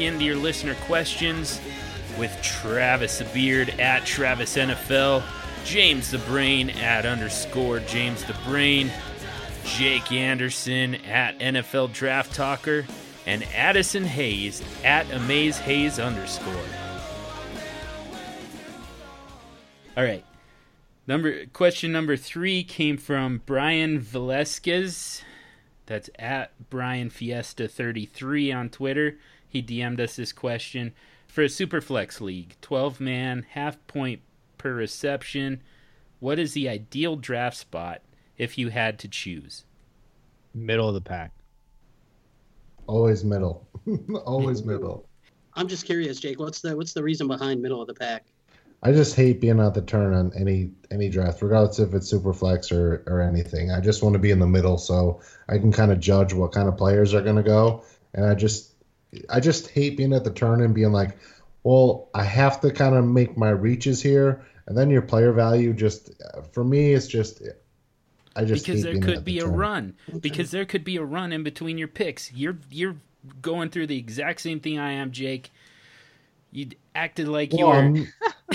Into your listener questions with Travis the Beard at Travis NFL, James the Brain at underscore James the Brain, Jake Anderson at NFL Draft Talker, and Addison Hayes at Amaze Hayes underscore. All right. Number question number three came from Brian Velasquez. That's at Brian Fiesta 33 on Twitter. He DM'd us this question for a Superflex league, 12 man, half point per reception. What is the ideal draft spot if you had to choose? Middle of the pack. Always middle. Always middle. I'm just curious, Jake. What's the what's the reason behind middle of the pack? I just hate being out the turn on any any draft, regardless if it's super flex or or anything. I just want to be in the middle so I can kind of judge what kind of players are going to go. And I just I just hate being at the turn and being like, well, I have to kind of make my reaches here, and then your player value just for me it's just I just because there could the be turn. a run because there could be a run in between your picks. You're you're going through the exact same thing I am, Jake. You acted like you Well, were. I'm,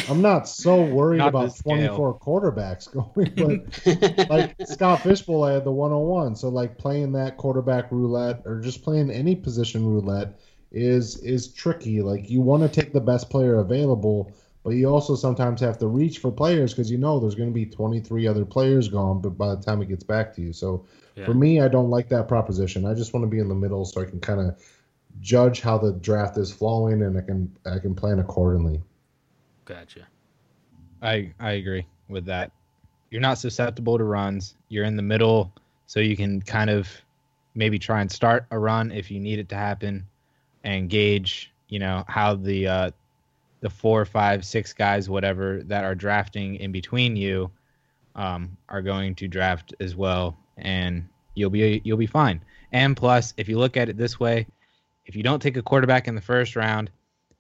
I'm not so worried Not about 24 quarterbacks going, but like Scott Fish Bowl, I had the 101. So like playing that quarterback roulette or just playing any position roulette is is tricky. Like you want to take the best player available, but you also sometimes have to reach for players because you know there's going to be 23 other players gone, but by the time it gets back to you, so Yeah. for me, I don't like that proposition. I just want to be in the middle so I can kind of judge how the draft is flowing and I can I can plan accordingly. Gotcha. I I agree with that. You're not susceptible to runs. You're in the middle, so you can kind of maybe try and start a run if you need it to happen, and gauge you know how the uh, the four, five, six guys, whatever that are drafting in between you, um, are going to draft as well, and you'll be you'll be fine. And plus, if you look at it this way, if you don't take a quarterback in the first round,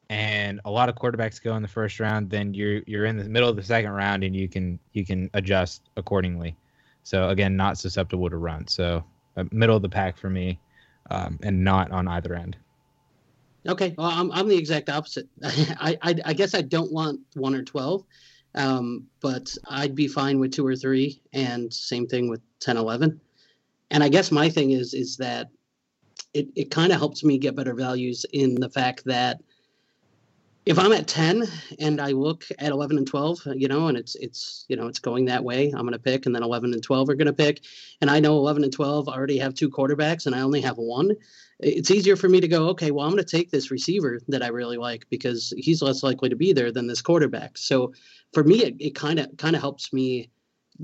and a lot of quarterbacks go in the first round, then you're you're in the middle of the second round and you can you can adjust accordingly. So again, not susceptible to run. So uh, middle of the pack for me, um, and not on either end. Okay, well, I'm, I'm the exact opposite. I, I I guess I don't want one or twelve, um, but I'd be fine with two or three, and same thing with 10, 11. And I guess my thing is is that it, it kind of helps me get better values in the fact that if I'm at 10 and I look at 11 and 12, you know, and it's it's you know it's going that way, I'm going to pick, and then 11 and 12 are going to pick, and I know 11 and 12 already have two quarterbacks, and I only have one it's easier for me to go, okay, well, I'm going to take this receiver that I really like because he's less likely to be there than this quarterback. So for me, it kind of kind of helps me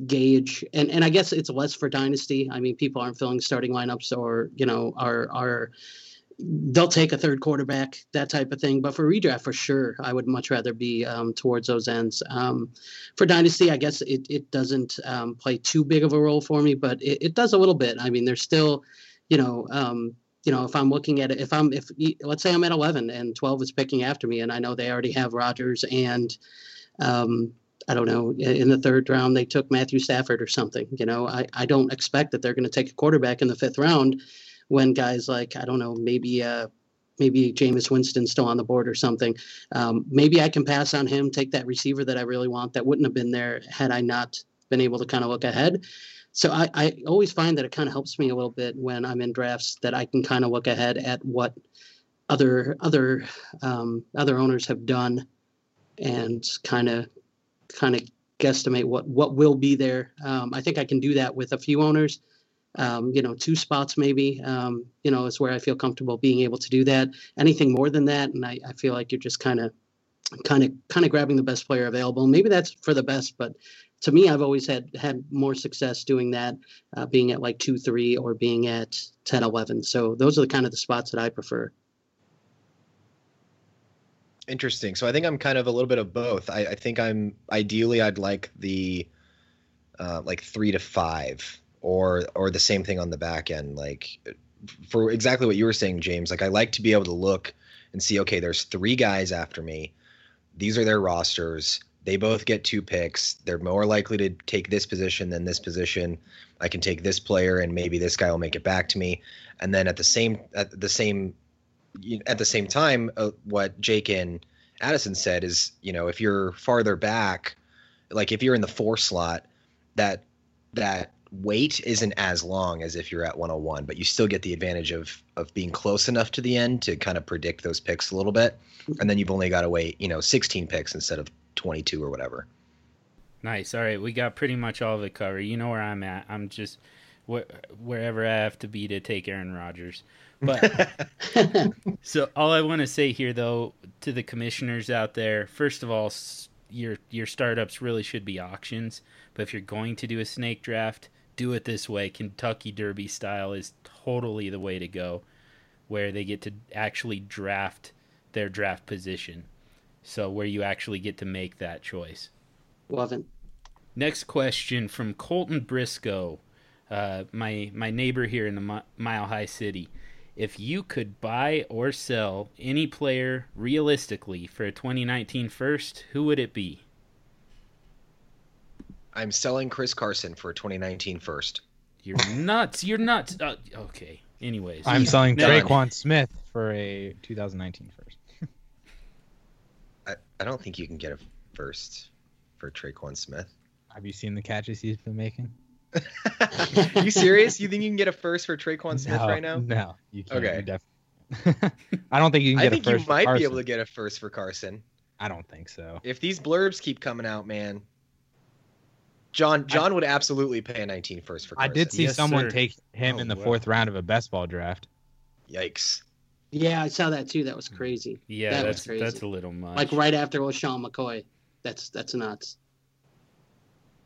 gauge, and and I guess it's less for dynasty. I mean, people aren't filling starting lineups, or you know, are are they'll take a third quarterback, that type of thing. But for redraft, for sure, I would much rather be um, towards those ends. Um, for dynasty, I guess it it doesn't um, play too big of a role for me, but it, it does a little bit. I mean, there's still, you know. Um, you know, if I'm looking at it, if I'm, if let's say I'm at 11 and 12 is picking after me, and I know they already have Rodgers and, um, I don't know, in the third round they took Matthew Stafford or something. You know, I, I don't expect that they're going to take a quarterback in the fifth round when guys like I don't know, maybe uh, maybe Jameis Winston still on the board or something. Um, maybe I can pass on him, take that receiver that I really want that wouldn't have been there had I not been able to kind of look ahead so I, I always find that it kind of helps me a little bit when I'm in drafts that I can kind of look ahead at what other other um, other owners have done and kind of kind of guesstimate what what will be there. Um, I think I can do that with a few owners. Um, you know, two spots maybe. Um, you know, is where I feel comfortable being able to do that. Anything more than that, and I, I feel like you're just kind of kind of kind of grabbing the best player available. Maybe that's for the best, but to me, I've always had had more success doing that, uh, being at like two, three, or being at 10, 11. So those are the kind of the spots that I prefer. Interesting. So I think I'm kind of a little bit of both. I, I think I'm ideally I'd like the uh, like three to five, or or the same thing on the back end. Like for exactly what you were saying, James. Like I like to be able to look and see. Okay, there's three guys after me. These are their rosters they both get two picks. They're more likely to take this position than this position. I can take this player and maybe this guy will make it back to me. And then at the same at the same at the same time, uh, what Jake and Addison said is, you know, if you're farther back, like if you're in the four slot, that that wait isn't as long as if you're at 101, but you still get the advantage of of being close enough to the end to kind of predict those picks a little bit, and then you've only got to wait, you know, 16 picks instead of 22 or whatever. Nice. All right, we got pretty much all of it covered. You know where I'm at. I'm just wh- wherever I have to be to take Aaron Rodgers. But so all I want to say here, though, to the commissioners out there, first of all, your your startups really should be auctions. But if you're going to do a snake draft, do it this way. Kentucky Derby style is totally the way to go, where they get to actually draft their draft position. So where you actually get to make that choice. Love it. Next question from Colton Briscoe, uh, my my neighbor here in the Mile High City if you could buy or sell any player realistically for a 2019 first, who would it be? I'm selling Chris Carson for a 2019 first. You're nuts. You're nuts. Uh, okay. Anyways, I'm selling Tre'Quan Smith for a 2019 first. I, I don't think you can get a first for Tre'Quan Smith. Have you seen the catches he's been making? you serious? You think you can get a first for Tre'Quan Smith no, right now? No, you can't. Okay. Def- I don't think you can get I think a first. you might be able to get a first for Carson. I don't think so. If these blurbs keep coming out, man. John John I, would absolutely pay a 19 first for Carson. I did see yes, someone sir. take him oh, in the wow. fourth round of a best ball draft. Yikes. Yeah, I saw that too. That was crazy. Yeah, that that's was crazy. that's a little much. Like right after LeSean McCoy. That's that's nuts.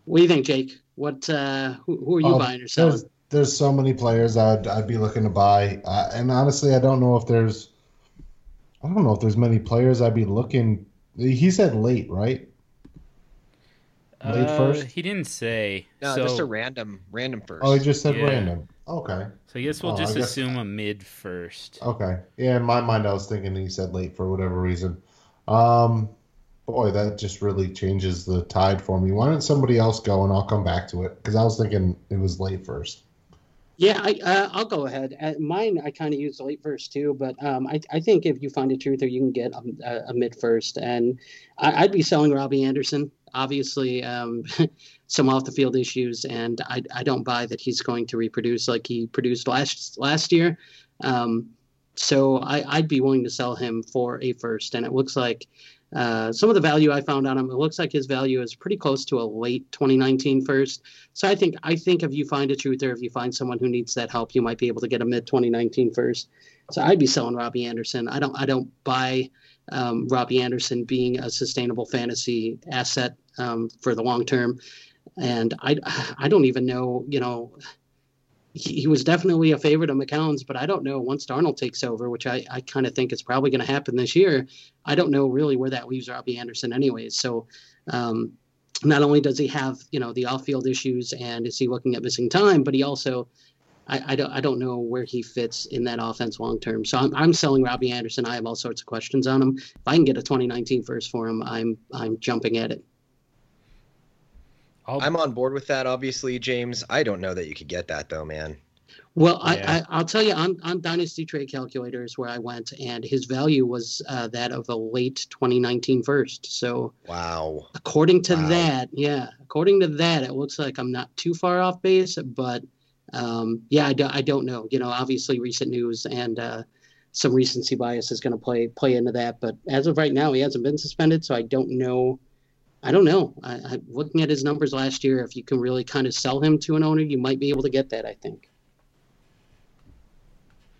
What do you think, Jake? What uh, who, who are you Um, buying or selling? There's, there's so many players I'd I'd be looking to buy, uh, and honestly, I don't know if there's, I don't know if there's many players I'd be looking. He said late, right? late Uh, first? He didn't say. No, so, just a random random first. Oh, he just said Yeah. random. Okay, so I guess we'll Oh, just guess- assume a mid first. okay. Yeah, in my mind, I was thinking he said late for whatever reason. Um, boy, that just really changes the tide for me. Why don't somebody else go and I'll come back to it because I was thinking it was late first. Yeah, I, uh, I'll go ahead. Uh, mine, I kind of use late first too, but um, I, I think if you find a truther, you can get a, a, a mid first. And I, I'd be selling Robbie Anderson. Obviously, um, some off the field issues, and I, I don't buy that he's going to reproduce like he produced last last year. Um, so I, I'd be willing to sell him for a first. And it looks like uh, some of the value I found on him, it looks like his value is pretty close to a late 2019 first. So I think I think if you find a truther, if you find someone who needs that help, you might be able to get a mid 2019 first. So I'd be selling Robbie Anderson. I don't I don't buy um, Robbie Anderson being a sustainable fantasy asset um, for the long term, and I I don't even know you know. He, he was definitely a favorite of McCown's, but I don't know once Darnold takes over, which I, I kind of think is probably going to happen this year. I don't know really where that leaves Robbie Anderson, anyways. So, um, not only does he have you know the off-field issues and is he looking at missing time, but he also I, I don't I don't know where he fits in that offense long term. So I'm, I'm selling Robbie Anderson. I have all sorts of questions on him. If I can get a 2019 first for him, I'm I'm jumping at it. I'll, I'm on board with that, obviously, James. I don't know that you could get that though, man. Well, Yeah. I, I, I'll tell you, on, on Dynasty Trade Calculators where I went, and his value was uh, that of a late 2019 first. So Wow. according to Wow. that, yeah, according to that, it looks like I'm not too far off base, but um, yeah, I, do, I don't know. You know, obviously recent news and uh, some recency bias is going to play play into that. But as of right now, he hasn't been suspended, so I don't know. I don't know. I, I, looking at his numbers last year, if you can really kind of sell him to an owner, you might be able to get that. I think.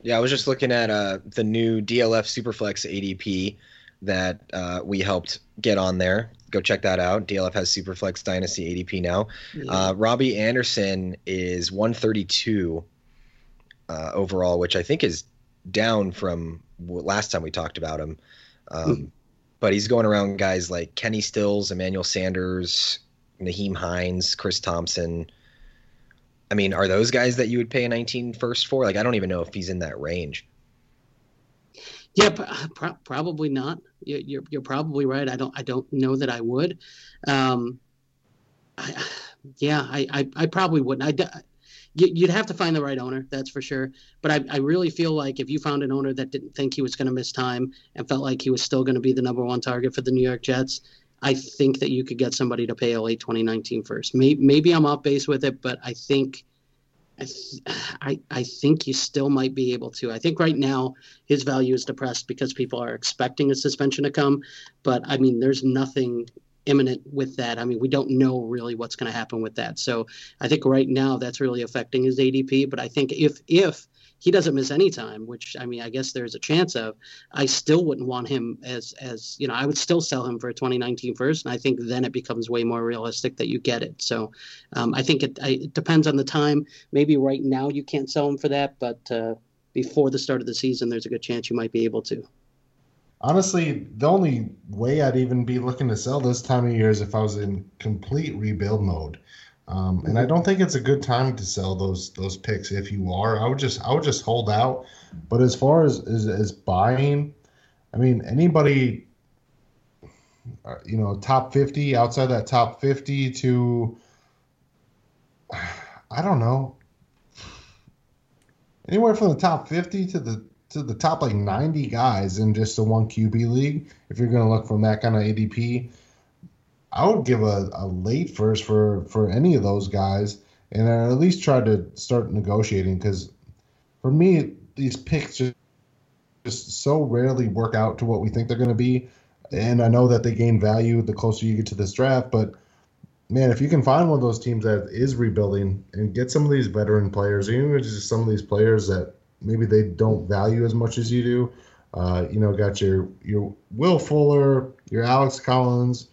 Yeah, I was just looking at uh, the new DLF Superflex ADP that uh, we helped get on there. Go check that out. DLF has Superflex Dynasty ADP now. Uh, Robbie Anderson is 132 uh, overall, which I think is down from last time we talked about him. Um, but he's going around guys like Kenny Stills, Emmanuel Sanders, Nyheim Hines, Chris Thompson. I mean, are those guys that you would pay a 19 first for? Like, I don't even know if he's in that range. Yeah, pro- probably not. You- You're you're probably right. I don't I don't know that I would. Um, I, yeah, I, I I probably wouldn't. I you'd have to find the right owner, that's for sure. But I, I really feel like if you found an owner that didn't think he was going to miss time and felt like he was still going to be the number one target for the New York Jets, I think that you could get somebody to pay late 2019 first. Maybe, maybe I'm off base with it, but I think I, I, I think you still might be able to. I think right now his value is depressed because people are expecting a suspension to come, but I mean, there's nothing imminent with that. I mean, we don't know really what's going to happen with that. So I think right now that's really affecting his ADP. But I think if if he doesn't miss any time, which I mean, I guess there's a chance of, I still wouldn't want him as as you know, I would still sell him for a 2019 first, and I think then it becomes way more realistic that you get it. So um, I think it, it depends on the time. Maybe right now you can't sell him for that, but uh, before the start of the season, there's a good chance you might be able to honestly, the only way I'd even be looking to sell this time of year is if I was in complete rebuild mode. Um, and I don't think it's a good time to sell those those picks. If you are, I would just I would just hold out. But as far as as, as buying, I mean anybody, uh, you know, top fifty outside that top fifty to, I don't know, anywhere from the top fifty to the to the top like 90 guys in just a one QB league, if you're going to look from that kind of ADP, I would give a, a late first for for any of those guys, and I at least try to start negotiating because for me these picks just just so rarely work out to what we think they're going to be, and I know that they gain value the closer you get to this draft, but man, if you can find one of those teams that is rebuilding and get some of these veteran players, even just some of these players that maybe they don't value as much as you do. Uh, you know, got your your Will Fuller, your Alex Collins,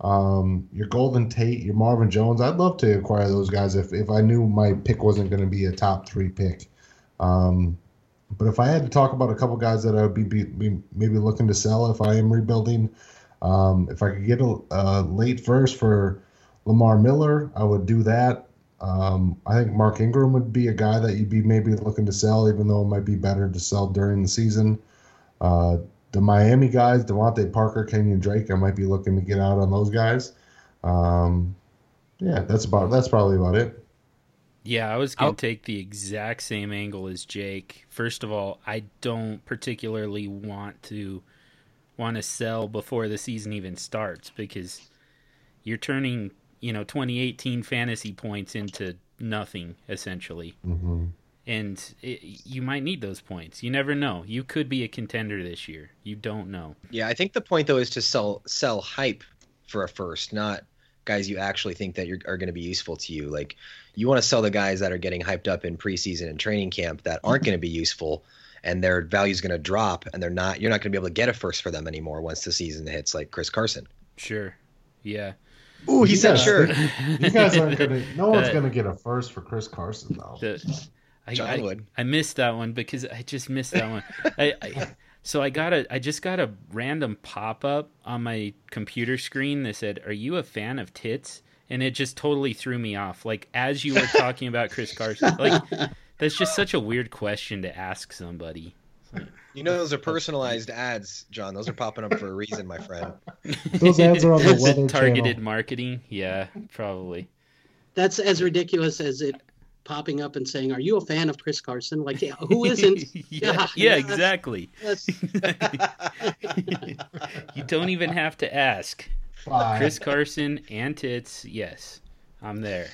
um, your Golden Tate, your Marvin Jones. I'd love to acquire those guys if, if I knew my pick wasn't going to be a top three pick. Um, but if I had to talk about a couple guys that I would be, be, be maybe looking to sell if I am rebuilding, um, if I could get a, a late first for Lamar Miller, I would do that. Um, I think Mark Ingram would be a guy that you'd be maybe looking to sell, even though it might be better to sell during the season. Uh, the Miami guys, DeVante Parker, Kenyan Drake, I might be looking to get out on those guys. Um, yeah, that's about that's probably about it. Yeah, I was gonna I'll... take the exact same angle as Jake. First of all, I don't particularly want to want to sell before the season even starts because you're turning you know 2018 fantasy points into nothing essentially. Mm-hmm. And it, you might need those points. You never know. You could be a contender this year. You don't know. Yeah, I think the point though is to sell sell hype for a first, not guys you actually think that are going to be useful to you. Like you want to sell the guys that are getting hyped up in preseason and training camp that aren't going to be useful and their value is going to drop and they're not you're not going to be able to get a first for them anymore once the season hits like Chris Carson. Sure. Yeah. Ooh, he said sure. You guys aren't gonna. No one's gonna get a first for Chris Carson though. The, I, John I, would. I missed that one because I just missed that one. I, I, so I got a. I just got a random pop up on my computer screen that said, "Are you a fan of tits?" And it just totally threw me off. Like as you were talking about Chris Carson, like that's just such a weird question to ask somebody. You know those are personalized ads, John. Those are popping up for a reason, my friend. those ads are on the weather targeted channel. marketing. Yeah, probably. That's as ridiculous as it popping up and saying, "Are you a fan of Chris Carson?" Like, yeah, who isn't? yeah, yeah, yeah exactly. Yes. you don't even have to ask. Bye. Chris Carson and tits. Yes, I'm there.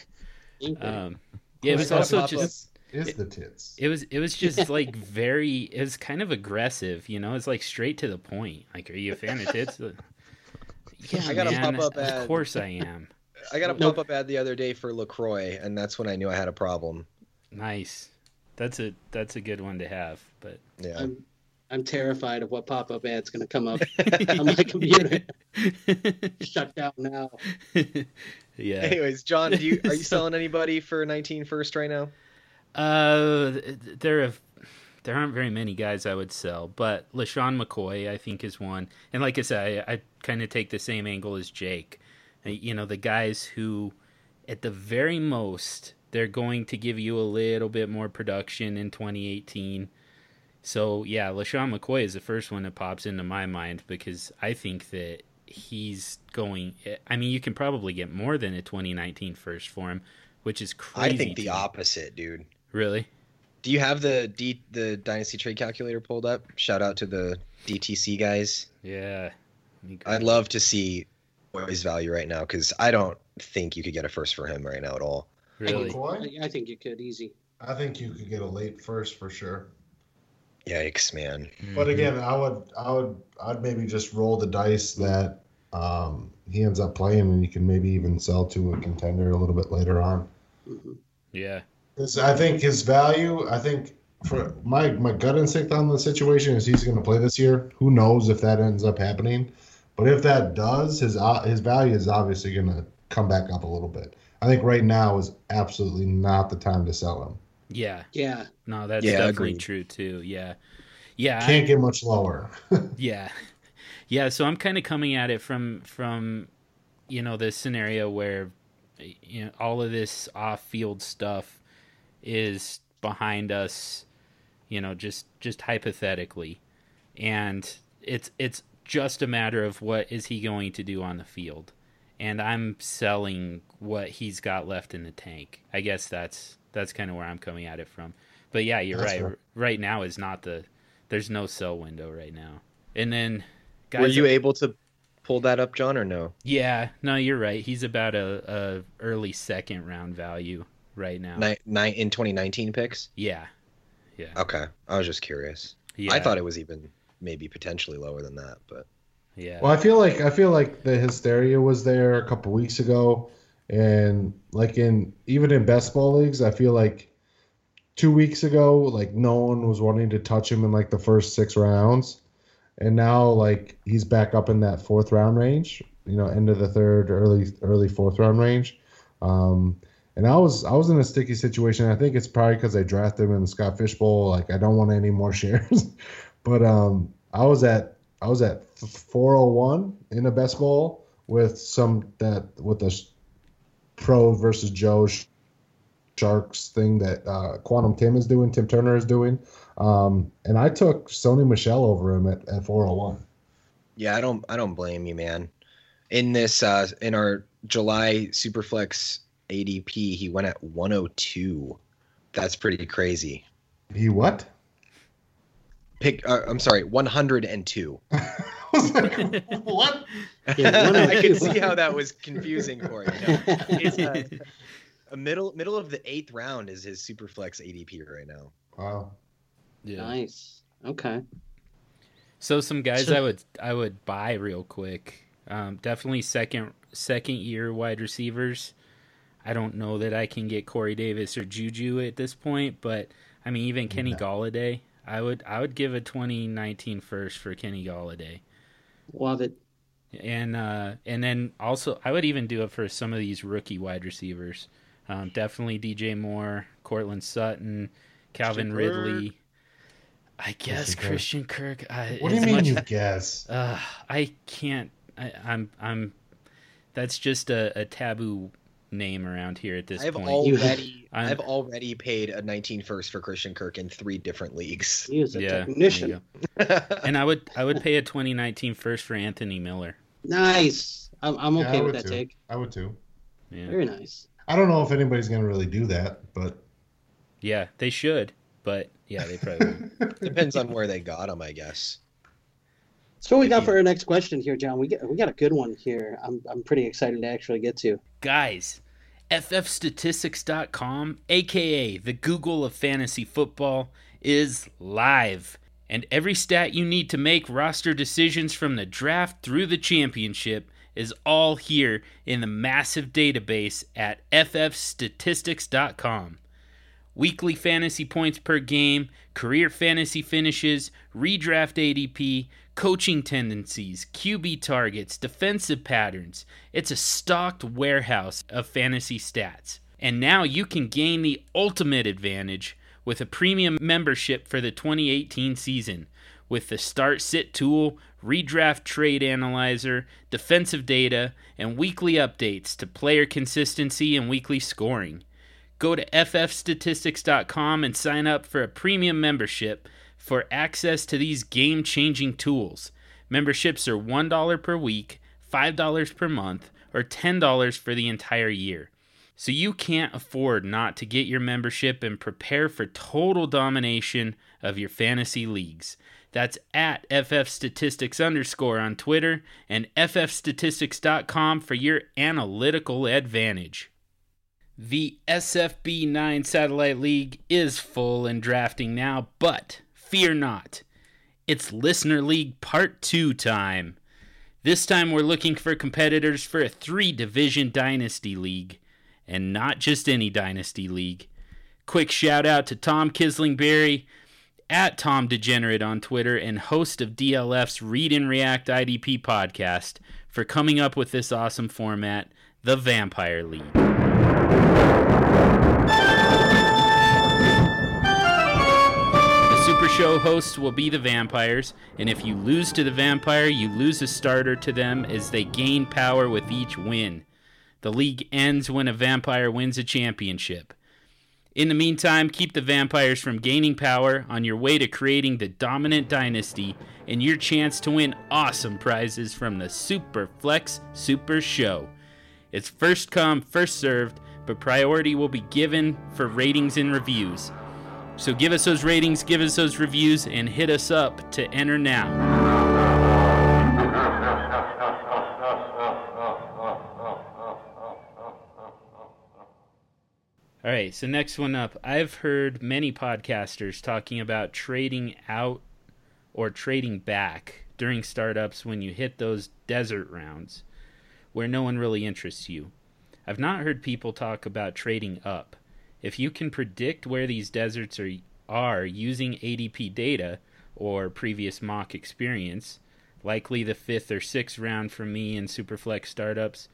Um, yeah, it was also just is it, the tits. It was it was just like very it was kind of aggressive, you know. It's like straight to the point. Like, are you a fan of tits? yeah, I got man, a pop up ad. Of course I am. I got a pop up ad the other day for Lacroix, and that's when I knew I had a problem. Nice. That's a that's a good one to have. But yeah. I'm, I'm terrified of what pop up ad's going to come up on my computer. Shut down now. yeah. Anyways, John, do you are you selling anybody for 19 first right now? Uh, there have there aren't very many guys I would sell, but LeSean McCoy I think is one. And like I said, I, I kind of take the same angle as Jake. Uh, you know, the guys who, at the very most, they're going to give you a little bit more production in 2018. So yeah, LeSean McCoy is the first one that pops into my mind because I think that he's going. I mean, you can probably get more than a 2019 first for him, which is crazy. I think the opposite, dude. Really? Do you have the D the dynasty trade calculator pulled up? Shout out to the DTC guys. Yeah. Let me go- I'd love to see his value right now because I don't think you could get a first for him right now at all. Really? I, I think you could easy. I think you could get a late first for sure. Yikes, man. But Mhm. again, I would, I would, I'd maybe just roll the dice that um, he ends up playing, and you can maybe even sell to a contender a little bit later on. Mhm. Yeah. 'Cause I think his value. I think for my my gut instinct on the situation is he's going to play this year. Who knows if that ends up happening? But if that does, his uh, his value is obviously going to come back up a little bit. I think right now is absolutely not the time to sell him. Yeah. Yeah. No, that's Yeah, definitely agreed. true too. Yeah. Yeah. Can't get much lower. Yeah. Yeah, so I'm kind of coming at it from from you know this scenario where you know all of this off-field stuff is behind us, you know, just just hypothetically. And it's it's just a matter of what is he going to do on the field. And I'm selling what he's got left in the tank. I guess that's that's kind of where I'm coming at it from. But yeah, you're That's right. fair. Right now is not the there's no sell window right now. And then guys Were you able to pull that up, John, or no? Yeah, no, you're right. He's about a, a early second round value right now. Nine, nine in 2019 picks. Yeah. Yeah. Okay, I was just curious. Yeah. I thought it was even maybe potentially lower than that, but Yeah. Well, I feel like I feel like the hysteria was there a couple weeks ago, and like in even in best ball leagues, I feel like two weeks ago, like no one was wanting to touch him in like the first six rounds, and now like he's back up in that fourth round range. You know, end of the third, early early fourth round range. Um, and I was I was in a sticky situation. I think it's probably because I drafted him in the Scott Fish Bowl. Like I don't want any more shares, but um, I was at I was at 401 in a best ball with some that with the pro versus Joe sh- Sharks thing that uh, Quantum Tim is doing, Tim Turner is doing, um, and I took Sony Michel over him at, at 401. yeah, I don't I don't blame you, man. In this uh in our July Superflex ADP, he went at 102. That's pretty crazy. He what? Pick uh, I'm sorry, 102. I like, what? Yeah, I can see how that was confusing for you. No, uh, a middle middle of the eighth round is his Superflex ADP right now. Wow. yeah. Nice. Okay. So some guys So- I would I would buy real quick. Um, definitely second second year wide receivers. I don't know that I can get Corey Davis or Juju at this point, but I mean even Kenny No. Golladay. I would I would give a 2019 first for Kenny Golladay. Love it. and uh, and then also I would even do it for some of these rookie wide receivers. Um, definitely DJ Moore, Courtland Sutton, Calvin Christian Kirk. Ridley. I guess Christian Kirk. Christian Kirk. I, What do you mean much- you guess? Uh, I can't. I, I'm. I'm. That's just a, a taboo name around here at this I've point. already I'm- I've already paid a 19 first for Christian Kirk in three different leagues. He is a yeah, technician. go. and I would I would pay a 2019 first for Anthony Miller. Nice. I'm, I'm Yeah, okay with would that too. take. I would too. Yeah, Very nice. I don't know if anybody's going to really do that, but yeah, they should, but yeah, they probably won't. Depends on where they got him, I guess. So what we got for our next question here, John? We got we got a good one here. I'm I'm pretty excited to actually get to. Guys, ffstatistics.com, aka the Google of fantasy football, is live. And every stat you need to make roster decisions from the draft through the championship is all here in the massive database at ffstatistics.com. Weekly fantasy points per game, career fantasy finishes, redraft ADP, coaching tendencies, QB targets, defensive patterns. It's a stocked warehouse of fantasy stats. And now you can gain the ultimate advantage with a premium membership for the 2018 season with the Start Sit tool, Redraft Trade Analyzer, defensive data, and weekly updates to player consistency and weekly scoring. Go to ffstatistics.com and sign up for a premium membership for access to these game changing tools. Memberships are $1 per week, $5 per month, or $10 for the entire year. So you can't afford not to get your membership and prepare for total domination of your fantasy leagues. That's at ffstatistics underscore on Twitter and ffstatistics.com for your analytical advantage. The SFB 9 Satellite League is full and drafting now, but fear not. It's Listener League Part 2 time. This time we're looking for competitors for a three division dynasty league, and not just any dynasty league. Quick shout out to Tom Kislingbury at Tom Degenerate on Twitter and host of DLF's Read and React IDP podcast for coming up with this awesome format, the Vampire League. Show hosts will be the vampires, and if you lose to the vampire, you lose a starter to them as they gain power with each win. The league ends when a vampire wins a championship. In the meantime, keep the vampires from gaining power on your way to creating the dominant dynasty and your chance to win awesome prizes from the Super Flex Super Show. It's first come, first served, but priority will be given for ratings and reviews. So give us those ratings, give us those reviews, and hit us up to enter now. All right, so next one up. I've heard many podcasters talking about trading out or trading back during startups when you hit those desert rounds where no one really interests you. I've not heard people talk about trading up. If you can predict where these deserts are, are using ADP data or previous mock experience, likely the fifth or sixth round for me in Superflex startups,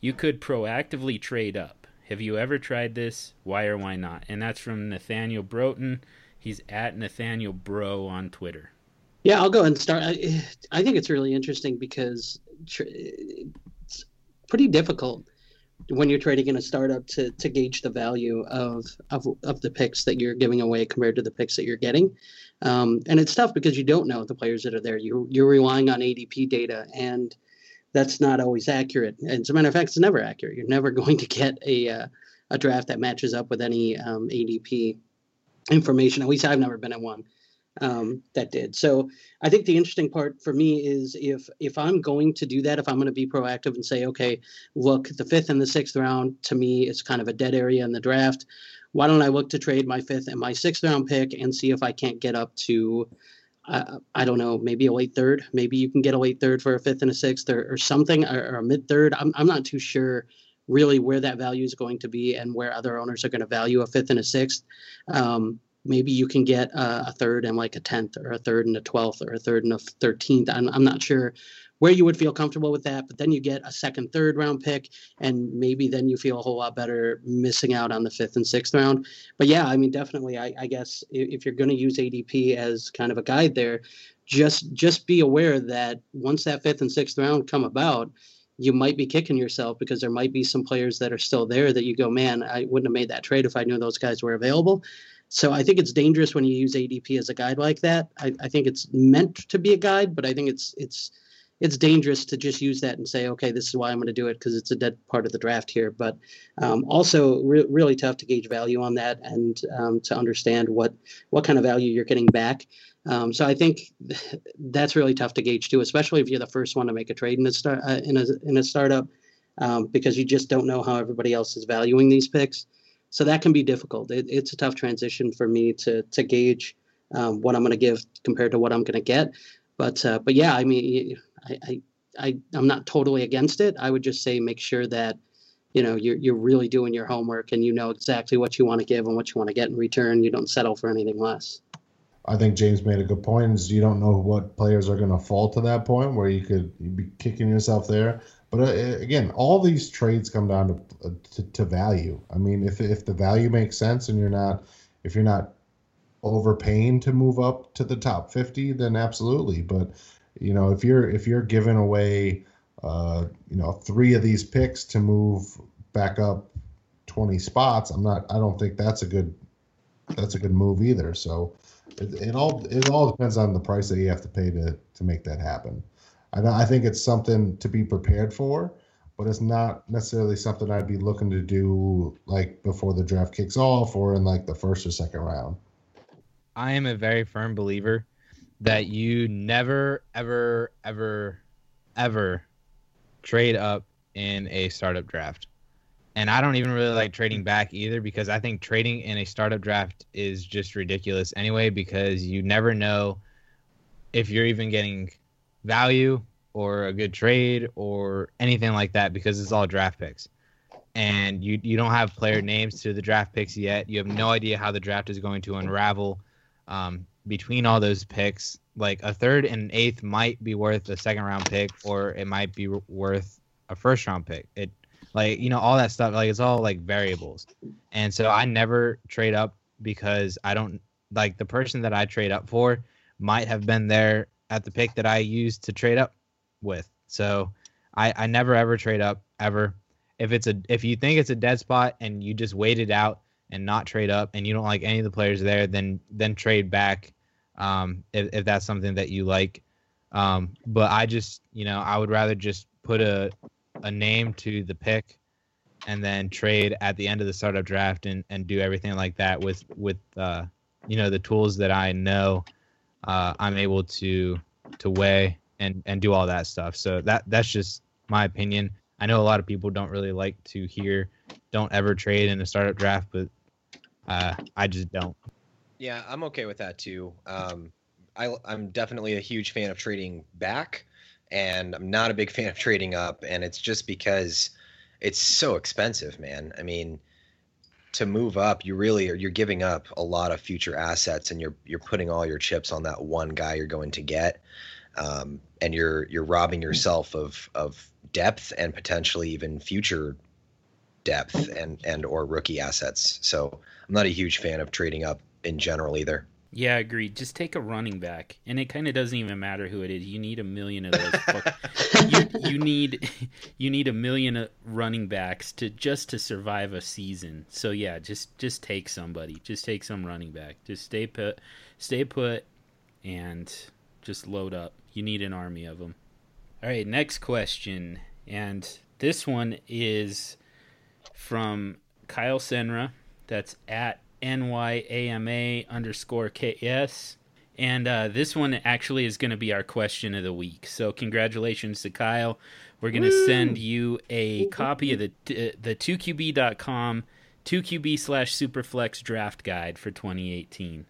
you could proactively trade up. Have you ever tried this? Why or why not? And that's from Nathaniel Broughton. He's at Nathaniel Bro on Twitter. Yeah, I'll go and start. I, I think it's really interesting because tr- it's pretty difficult when you're trading in a startup to, to gauge the value of, of of the picks that you're giving away compared to the picks that you're getting. Um, and it's tough because you don't know the players that are there. You you're relying on ADP data and that's not always accurate. And as a matter of fact, it's never accurate. You're never going to get a uh, a draft that matches up with any um, ADP information. At least I've never been in one um, that did. So I think the interesting part for me is if if I'm going to do that, if I'm going to be proactive and say, okay, look, the fifth and the sixth round to me is kind of a dead area in the draft. Why don't I look to trade my fifth and my sixth round pick and see if I can't get up to uh, I don't know, maybe a late third. Maybe you can get a late third for a fifth and a sixth or, or something, or, or a mid third. I'm, I'm not too sure really where that value is going to be and where other owners are going to value a fifth and a sixth. Um, maybe you can get a, a, third and like a tenth or a third and a twelfth or a third and a thirteenth. I'm, I'm not sure where you would feel comfortable with that, but then you get a second, third round pick, and maybe then you feel a whole lot better missing out on the fifth and sixth round. But yeah, I mean, definitely, I, I guess if you're going to use ADP as kind of a guide there, just just be aware that once that fifth and sixth round come about, you might be kicking yourself because there might be some players that are still there that you go, man, I wouldn't have made that trade if I knew those guys were available. So I think it's dangerous when you use ADP as a guide like that. I, I think it's meant to be a guide, but I think it's it's it's dangerous to just use that and say, okay, this is why I'm going to do it because it's a dead part of the draft here. But um, also re- really tough to gauge value on that and um, to understand what what kind of value you're getting back. Um, so I think that's really tough to gauge too, especially if you're the first one to make a trade in a start uh, in a in a startup um, because you just don't know how everybody else is valuing these picks. So that can be difficult. It, it's a tough transition for me to to gauge um, what I'm going to give compared to what I'm going to get. But uh, but yeah, I mean, I, I I I'm not totally against it. I would just say make sure that you know you're you're really doing your homework and you know exactly what you want to give and what you want to get in return. You don't settle for anything less. I think James made a good point. Is you don't know what players are going to fall to that point where you could be kicking yourself there. But uh, again, all these trades come down to, uh, to, to value. I mean, if if the value makes sense and you're not if you're not overpaying to move up to the top 50, then absolutely. But you know, if you're if you're giving away, uh, you know, three of these picks to move back up 20 spots, I'm not. I don't think that's a good that's a good move either. So it, it all it all depends on the price that you have to pay to to make that happen. I, I think it's something to be prepared for, but it's not necessarily something I'd be looking to do like before the draft kicks off or in like the first or second round. I am a very firm believer that you never, ever, ever, ever trade up in a startup draft. And I don't even really like trading back either because I think trading in a startup draft is just ridiculous anyway because you never know if you're even getting value or a good trade or anything like that because it's all draft picks. And you you don't have player names to the draft picks yet. You have no idea how the draft is going to unravel um, between all those picks. Like a third and eighth might be worth a second round pick, or it might be worth a first round pick. It like you know all that stuff. Like it's all like variables. And so I never trade up because I don't like the person that I trade up for might have been there at the pick that I used to trade up with. So I, I never ever trade up ever. If it's a if you think it's a dead spot and you just wait it out and not trade up and you don't like any of the players there, then then trade back. Um, if, if that's something that you like. Um, but I just you know I would rather just put a a name to the pick and then trade at the end of the startup draft and, and do everything like that with with uh, you know the tools that I know uh, I'm able to to weigh and and do all that stuff. So that that's just my opinion. I know a lot of people don't really like to hear don't ever trade in a startup draft, but uh, I just don't. Yeah, I'm okay with that too. Um, I, I'm definitely a huge fan of trading back, and I'm not a big fan of trading up. And it's just because it's so expensive, man. I mean, to move up, you really are you're giving up a lot of future assets, and you're you're putting all your chips on that one guy you're going to get um, and you're you're robbing yourself of of depth and potentially even future depth and and or rookie assets. So I'm not a huge fan of trading up in general either. Yeah, agreed. Just take a running back, and it kind of doesn't even matter who it is. You need a million of those. you, you need you need a million running backs to just to survive a season. So yeah, just just take somebody. Just take some running back. Just stay put, stay put, and just load up. You need an army of them. All right, next question. And this one is from Kyle Senra. That's at NYAMA underscore KS. And uh, this one actually is going to be our question of the week. So congratulations to Kyle. We're going to send you a copy of the the 2QB.com 2QB slash Superflex draft guide for 2018.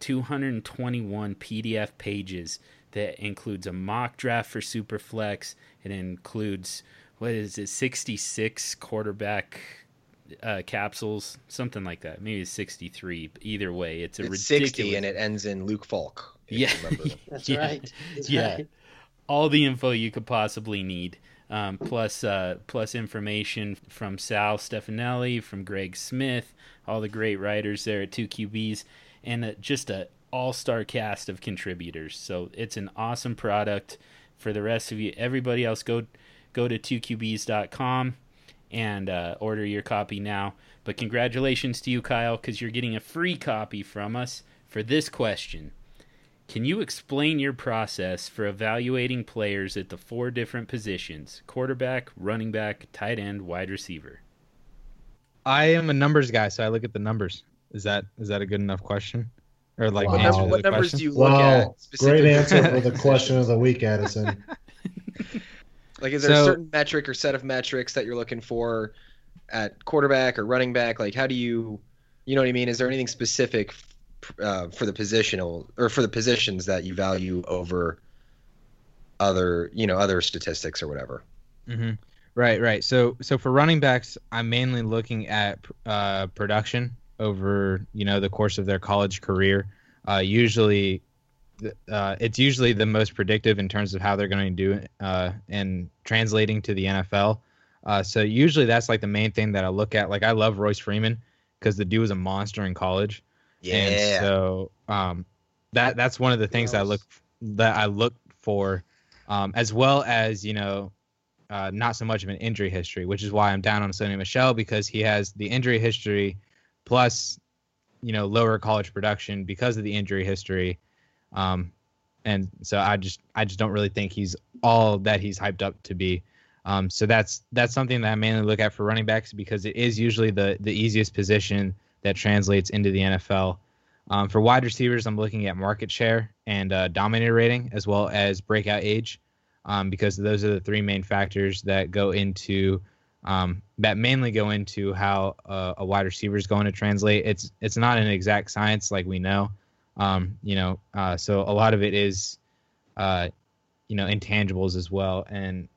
221 PDF pages that includes a mock draft for Superflex. It includes what is it, 66 quarterback uh, capsules, something like that. Maybe 63. Either way, it's a it's ridiculous. 60 and it ends in Luke Falk. Yeah, That's yeah. right. That's yeah, right. all the info you could possibly need. Um, plus, uh, plus information from Sal Stefanelli, from Greg Smith, all the great writers there at Two QBs, and uh, just a all-star cast of contributors. So it's an awesome product. For the rest of you, everybody else, go go to 2qbs.com and uh, order your copy now. But congratulations to you, Kyle, because you're getting a free copy from us for this question. Can you explain your process for evaluating players at the four different positions quarterback, running back, tight end, wide receiver? I am a numbers guy, so I look at the numbers. Is that is that a good enough question? Or like Wow. What, answer num- to what the numbers do you look Wow, at? great answer for the question of the week, Addison. Like, is there a certain metric or set of metrics that you're looking for at quarterback or running back? Like, how do you, you know what I mean? Is there anything specific uh, for the positional or for the positions that you value over other, you know, other statistics or whatever? hmm Right, right. So, so for running backs, I'm mainly looking at uh, production over you know the course of their college career. Uh, usually, uh, it's usually the most predictive in terms of how they're going to do uh, and translating to the NFL. Uh, so usually that's like the main thing that I look at. Like I love Royce Freeman because the dude was a monster in college. And so um, that that's one of the things that I look that I look for, um, as well as you know, uh, not so much of an injury history, which is why I'm down on Sony Michel because he has the injury history, plus you know lower college production because of the injury history, um, and so I just I just don't really think he's all that he's hyped up to be. Um, so that's that's something that I mainly look at for running backs because it is usually the the easiest position that translates into the NFL. Um, for wide receivers, I'm looking at market share and uh, dominator rating as well as breakout age, um, because those are the three main factors that go into um, that mainly go into how uh, a wide receiver is going to translate. It's it's not an exact science like we know, um, you know. Uh, so a lot of it is, uh, you know, intangibles as well. And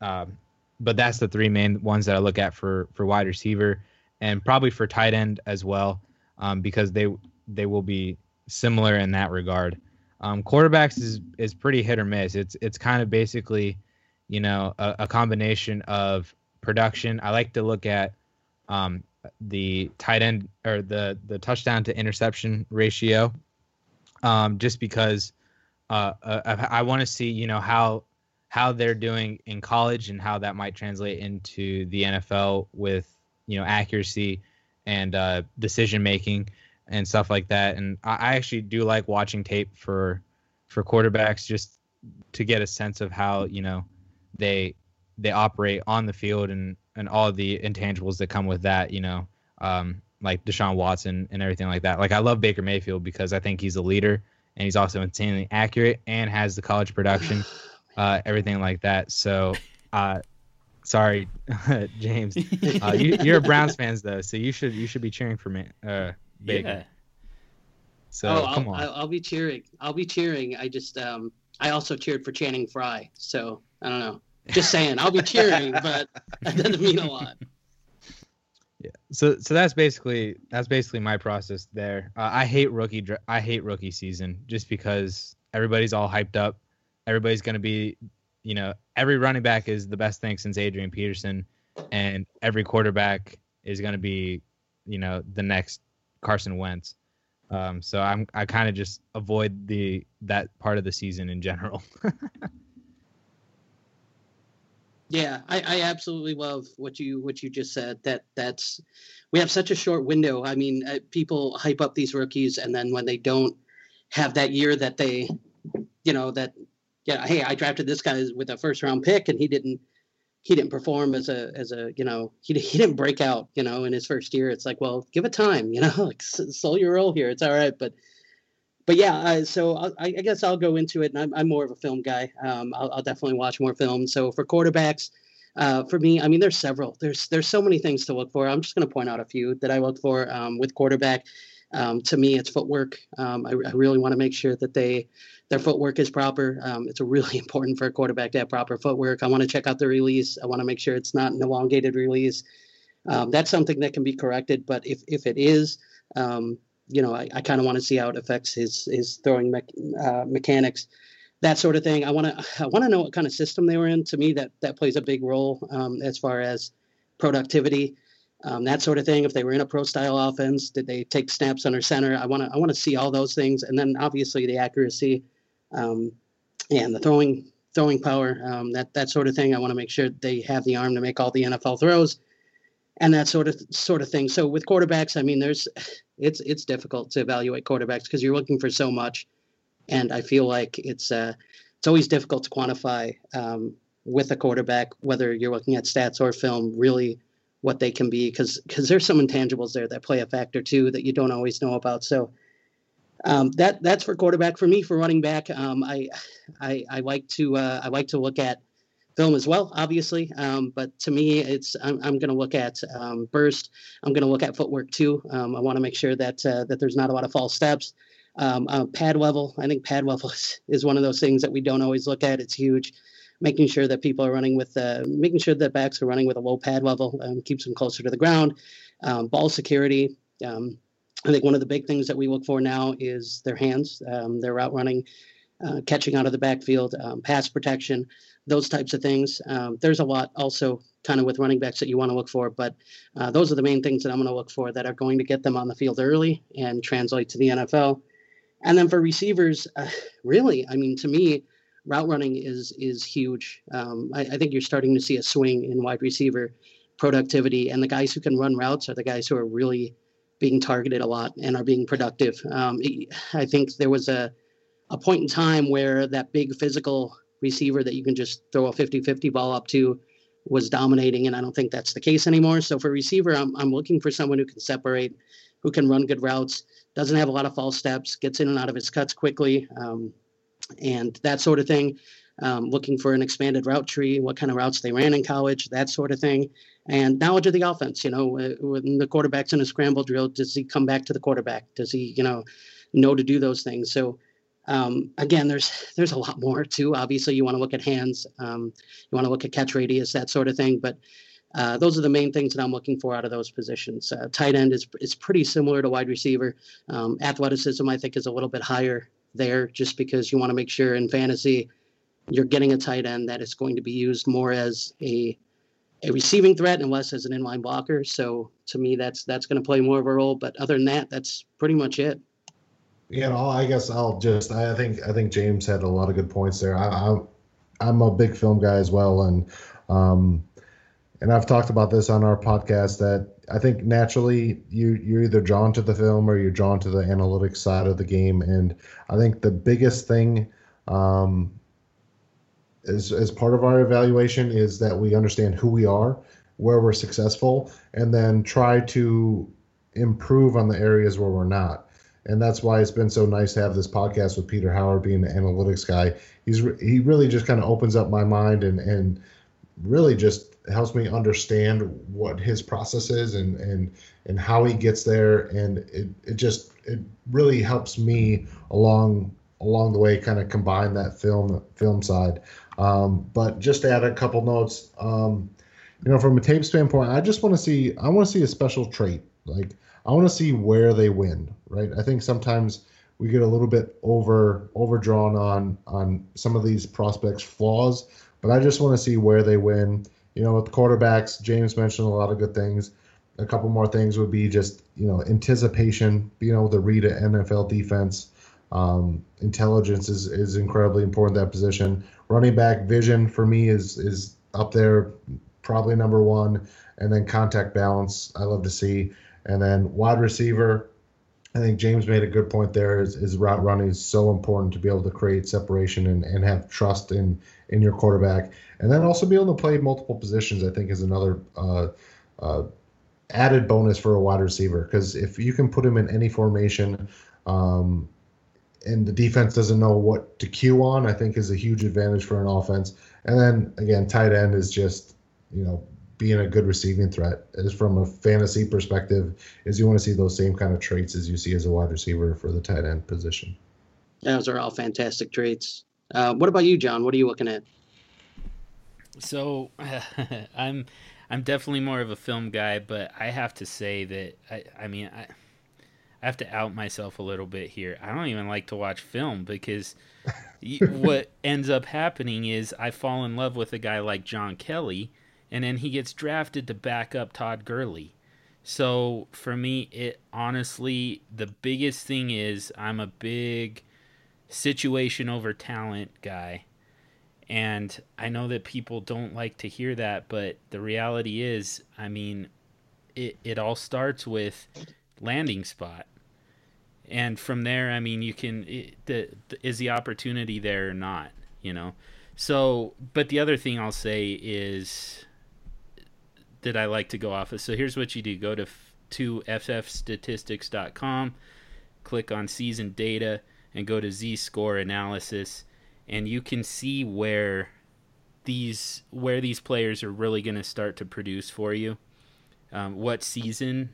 um, but that's the three main ones that I look at for for wide receiver and probably for tight end as well, um, because they they will be similar in that regard. Um, quarterbacks is is pretty hit or miss. It's it's kind of basically, you know, a, a combination of production. I like to look at um, the tight end or the the touchdown to interception ratio, um, just because uh, uh, I, I want to see you know how how they're doing in college and how that might translate into the NFL with you know accuracy and uh, decision making and stuff like that. And I, I actually do like watching tape for for quarterbacks just to get a sense of how you know they they operate on the field and and all the intangibles that come with that. You know, um, like Deshaun Watson and everything like that. Like I love Baker Mayfield because I think he's a leader and he's also insanely accurate and has the college production, uh, everything like that. So, uh, sorry, James, uh, you, are a Browns fans though, so you should you should be cheering for me, uh, Baker. Yeah. So oh, come I'll, on, I'll be cheering. I'll be cheering. I just um, I also cheered for Channing Frye, so I don't know. Just saying, I'll be cheering, but that doesn't mean a lot. Yeah. So so that's basically that's basically my process there. Uh, I hate rookie I hate rookie season just because everybody's all hyped up. Everybody's going to be, you know, every running back is the best thing since Adrian Peterson and every quarterback is going to be, you know, the next Carson Wentz. Um, so I'm I kind of just avoid the that part of the season in general. Yeah, I, I absolutely love what you what you just said. That that's we have such a short window. I mean, uh, people hype up these rookies, and then when they don't have that year that they, you know, that yeah, hey, I drafted this guy with a first round pick, and he didn't he didn't perform as a as a you know he he didn't break out you know in his first year. It's like well, give it time, you know, like slow your roll here. It's all right, but but yeah, uh, so I, I, guess I'll go into it. And I'm, I'm more of a film guy. Um, I'll, I'll, definitely watch more films. So for quarterbacks, uh, for me, I mean, there's several. There's there's so many things to look for. I'm just going to point out a few that I look for um, with quarterback. Um, to me, it's footwork. Um, I, I, really want to make sure that they their footwork is proper. Um, it's really important for a quarterback to have proper footwork. I want to check out the release. I want to make sure it's not an elongated release. Um, that's something that can be corrected. But if if it is, um, you know, I, I kind of want to see how it affects his his throwing me- uh, mechanics, that sort of thing. I want to I want to know what kind of system they were in. To me, that that plays a big role um, as far as productivity, um, that sort of thing. If they were in a pro style offense, did they take snaps under center? I want to I want to see all those things, and then obviously the accuracy, um, and the throwing throwing power, um, that that sort of thing. I want to make sure they have the arm to make all the NFL throws and that sort of sort of thing. So with quarterbacks, I mean, there's it's it's difficult to evaluate quarterbacks because you're looking for so much, and I feel like it's uh, it's always difficult to quantify um, with a quarterback whether you're looking at stats or film really what they can be because because there's some intangibles there that play a factor too that you don't always know about. So. Um, that that's for quarterback. For me, for running back, um, I, I I like to uh, I like to look at film as well, obviously. Um, but to me, it's I'm, I'm going to look at um, burst. I'm going to look at footwork too. Um, I want to make sure that uh, that there's not a lot of false steps. Um, uh, pad level. I think pad level is, is one of those things that we don't always look at. It's huge. Making sure that people are running with, uh, making sure that backs are running with a low pad level um, keeps them closer to the ground. Um, ball security. I think one of the big things that we look for now is their hands, their route running, uh, catching out of the backfield, pass protection those types of things. Um, there's a lot also kind of with running backs that you want to look for, but uh, those are the main things that I'm going to look for that are going to get them on the field early and translate to the NFL. And then for receivers, uh, really, I mean, to me, route running is is huge. Um, I, I, think you're starting to see a swing in wide receiver productivity, and the guys who can run routes are the guys who are really being targeted a lot and are being productive. Um, I think there was a a point in time where that big physical receiver that you can just throw a 50-50 ball up to was dominating, and I don't think that's the case anymore. So for receiver, I'm I'm looking for someone who can separate, who can run good routes, doesn't have a lot of false steps, gets in and out of his cuts quickly, um, and that sort of thing. Um, looking for an expanded route tree, what kind of routes they ran in college, that sort of thing, and knowledge of the offense. You know, uh, when the quarterback's in a scramble drill, does he come back to the quarterback? Does he, you know, know to do those things? So um, again, there's there's a lot more too. Obviously, you want to look at hands, um, you want to look at catch radius, that sort of thing. But uh, those are the main things that I'm looking for out of those positions. Uh, tight end is is pretty similar to wide receiver. Um, athleticism, I think, is a little bit higher there, just because you want to make sure in fantasy you're getting a tight end that is going to be used more as a a receiving threat and less as an inline blocker. So to me, that's that's going to play more of a role. But other than that, that's pretty much it. You know, I guess I'll just. I think I think James had a lot of good points there. I, I'm I'm a big film guy as well, and um, and I've talked about this on our podcast that I think naturally you you're either drawn to the film or you're drawn to the analytics side of the game, and I think the biggest thing um, as as part of our evaluation is that we understand who we are, where we're successful, and then try to improve on the areas where we're not and that's why it's been so nice to have this podcast with Peter Howard being the analytics guy. He's he really just kind of opens up my mind and and really just helps me understand what his process is and and and how he gets there. And it, it just it really helps me along along the way kind of combine that film film side. Um, but just to add a couple notes um, you know from a tape standpoint i just want to see i want to see a special trait. Like I want to see where they win, right? I think sometimes we get a little bit over overdrawn on on some of these prospects' flaws, but I just want to see where they win. You know, with quarterbacks, James mentioned a lot of good things. A couple more things would be just you know anticipation, being able to read an NFL defense. Um, intelligence is is incredibly important that position. Running back vision for me is is up there, probably number one, and then contact balance. I love to see. And then wide receiver, I think James made a good point there. Is, is route running is so important to be able to create separation and, and have trust in in your quarterback, and then also be able to play multiple positions. I think is another uh, uh, added bonus for a wide receiver because if you can put him in any formation, um, and the defense doesn't know what to cue on, I think is a huge advantage for an offense. And then again, tight end is just you know being a good receiving threat is from a fantasy perspective is you want to see those same kind of traits as you see as a wide receiver for the tight end position. Those are all fantastic traits. Uh, what about you john? What are you looking at? So i'm i'm definitely more of a film guy but i have to say that i i mean i I have to out myself a little bit here. I don't even like to watch film because what ends up happening is I fall in love with a guy like John Kelly, and then he gets drafted to back up Todd Gurley. So for me, it honestly the biggest thing is I'm a big situation over talent guy. And I know that people don't like to hear that, but the reality is, I mean, it, it all starts with landing spot. And from there, I mean, you can, it, the, the, is the opportunity there or not, you know? So, but the other thing I'll say is that I like to go off of. So here's what you do: go to to ffstatistics.com, click on season data, and go to Z score analysis, and you can see where these where these players are really going to start to produce for you. Um, what season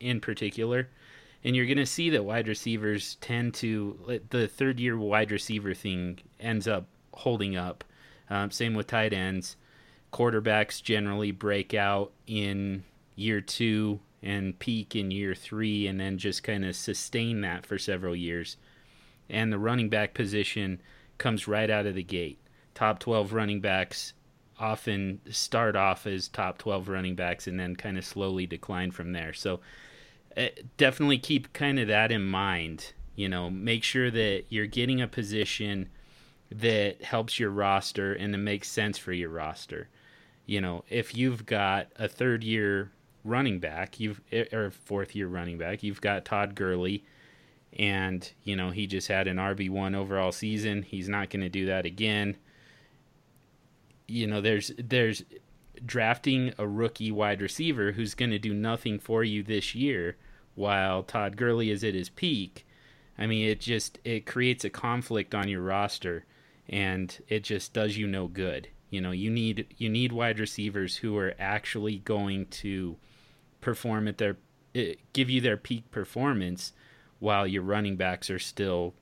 in particular, and you're going to see that wide receivers tend to the third year wide receiver thing ends up holding up. Um, same with tight ends quarterbacks generally break out in year two and peak in year three and then just kind of sustain that for several years. And the running back position comes right out of the gate. Top 12 running backs often start off as top 12 running backs and then kind of slowly decline from there. So uh, definitely keep kind of that in mind. You know, make sure that you're getting a position that helps your roster and that makes sense for your roster you know, if you've got a third year running back, you've or fourth year running back, you've got Todd Gurley, and you know he just had an RB one overall season. He's not going to do that again. You know, there's there's drafting a rookie wide receiver who's going to do nothing for you this year while Todd Gurley is at his peak. I mean, it just it creates a conflict on your roster and it just does you no good. You know, you need you need wide receivers who are actually going to perform at their eh, give you their peak performance while your running backs are still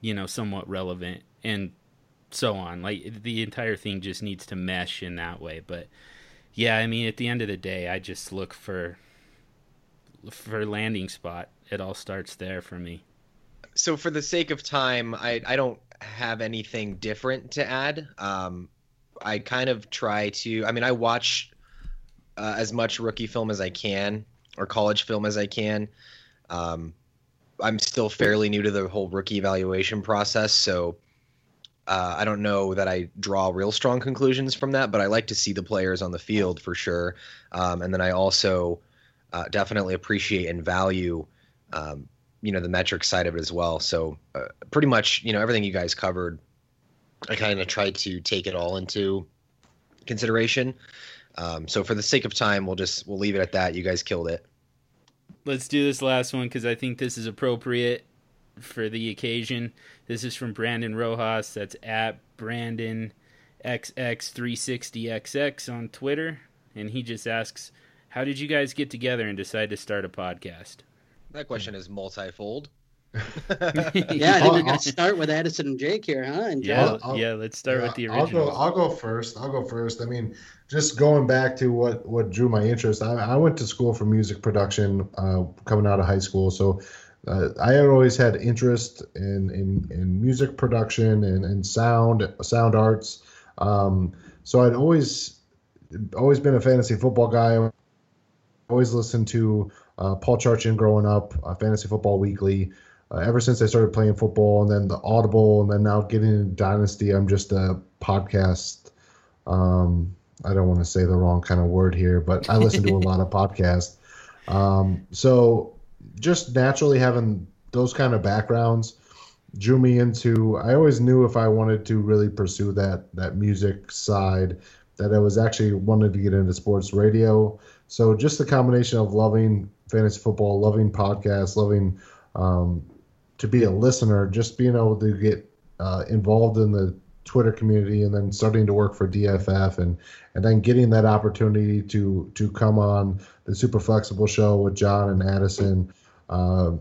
you know somewhat relevant and so on. Like the entire thing just needs to mesh in that way. But yeah, I mean, at the end of the day, I just look for for landing spot. It all starts there for me. So for the sake of time, I I don't have anything different to add. Um, I kind of try to. I mean, I watch uh, as much rookie film as I can or college film as I can. Um, I'm still fairly new to the whole rookie evaluation process, so uh, I don't know that I draw real strong conclusions from that. But I like to see the players on the field for sure, um, and then I also uh, definitely appreciate and value um, you know the metric side of it as well. So uh, pretty much you know everything you guys covered, I kind of tried to take it all into consideration. Um, so for the sake of time, we'll just we'll leave it at that. You guys killed it. Let's do this last one because I think this is appropriate for the occasion. This is from Brandon Rojas. That's at Brandon XX360XX on Twitter, and he just asks, "How did you guys get together and decide to start a podcast?" That question is multifold. yeah, I think we got to start with Addison and Jake here, huh? And yeah, I'll, yeah. Let's start yeah, with the original. I'll go. I'll go first. I'll go first. I mean, just going back to what what drew my interest. I, I went to school for music production, uh, coming out of high school. So uh, I had always had interest in in, in music production and, and sound sound arts. Um, so I'd always always been a fantasy football guy. Always listened to uh, Paul Charchian growing up, uh, Fantasy Football Weekly. Uh, ever since I started playing football, and then the Audible, and then now getting into Dynasty, I'm just a podcast. Um, I don't want to say the wrong kind of word here, but I listen to a lot of podcasts. Um, so just naturally having those kind of backgrounds drew me into. I always knew if I wanted to really pursue that that music side, that I was actually wanted to get into sports radio. So just the combination of loving fantasy football, loving podcasts, loving um, to be a listener, just being able to get uh, involved in the Twitter community, and then starting to work for DFF, and and then getting that opportunity to to come on the Superflex Super Show with John and Addison. Uh,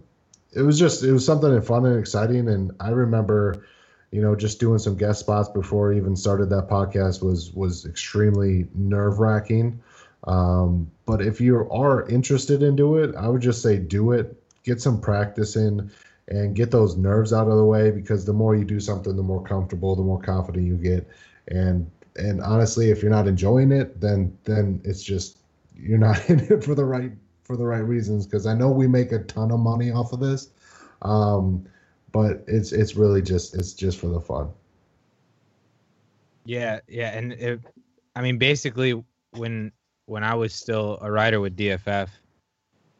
it was just it was something fun and exciting, and I remember, you know, just doing some guest spots before I even started that podcast was was extremely nerve wracking. Um, but if you are interested into it, I would just say do it. Get some practice in and get those nerves out of the way because the more you do something, the more comfortable, the more confident you get. And and honestly, if you're not enjoying it, then then it's just you're not in it for the right for the right reasons. Because I know we make a ton of money off of this, um, but it's it's really just it's just for the fun. Yeah, yeah, and it, I mean, basically, when when I was still a writer with DFF,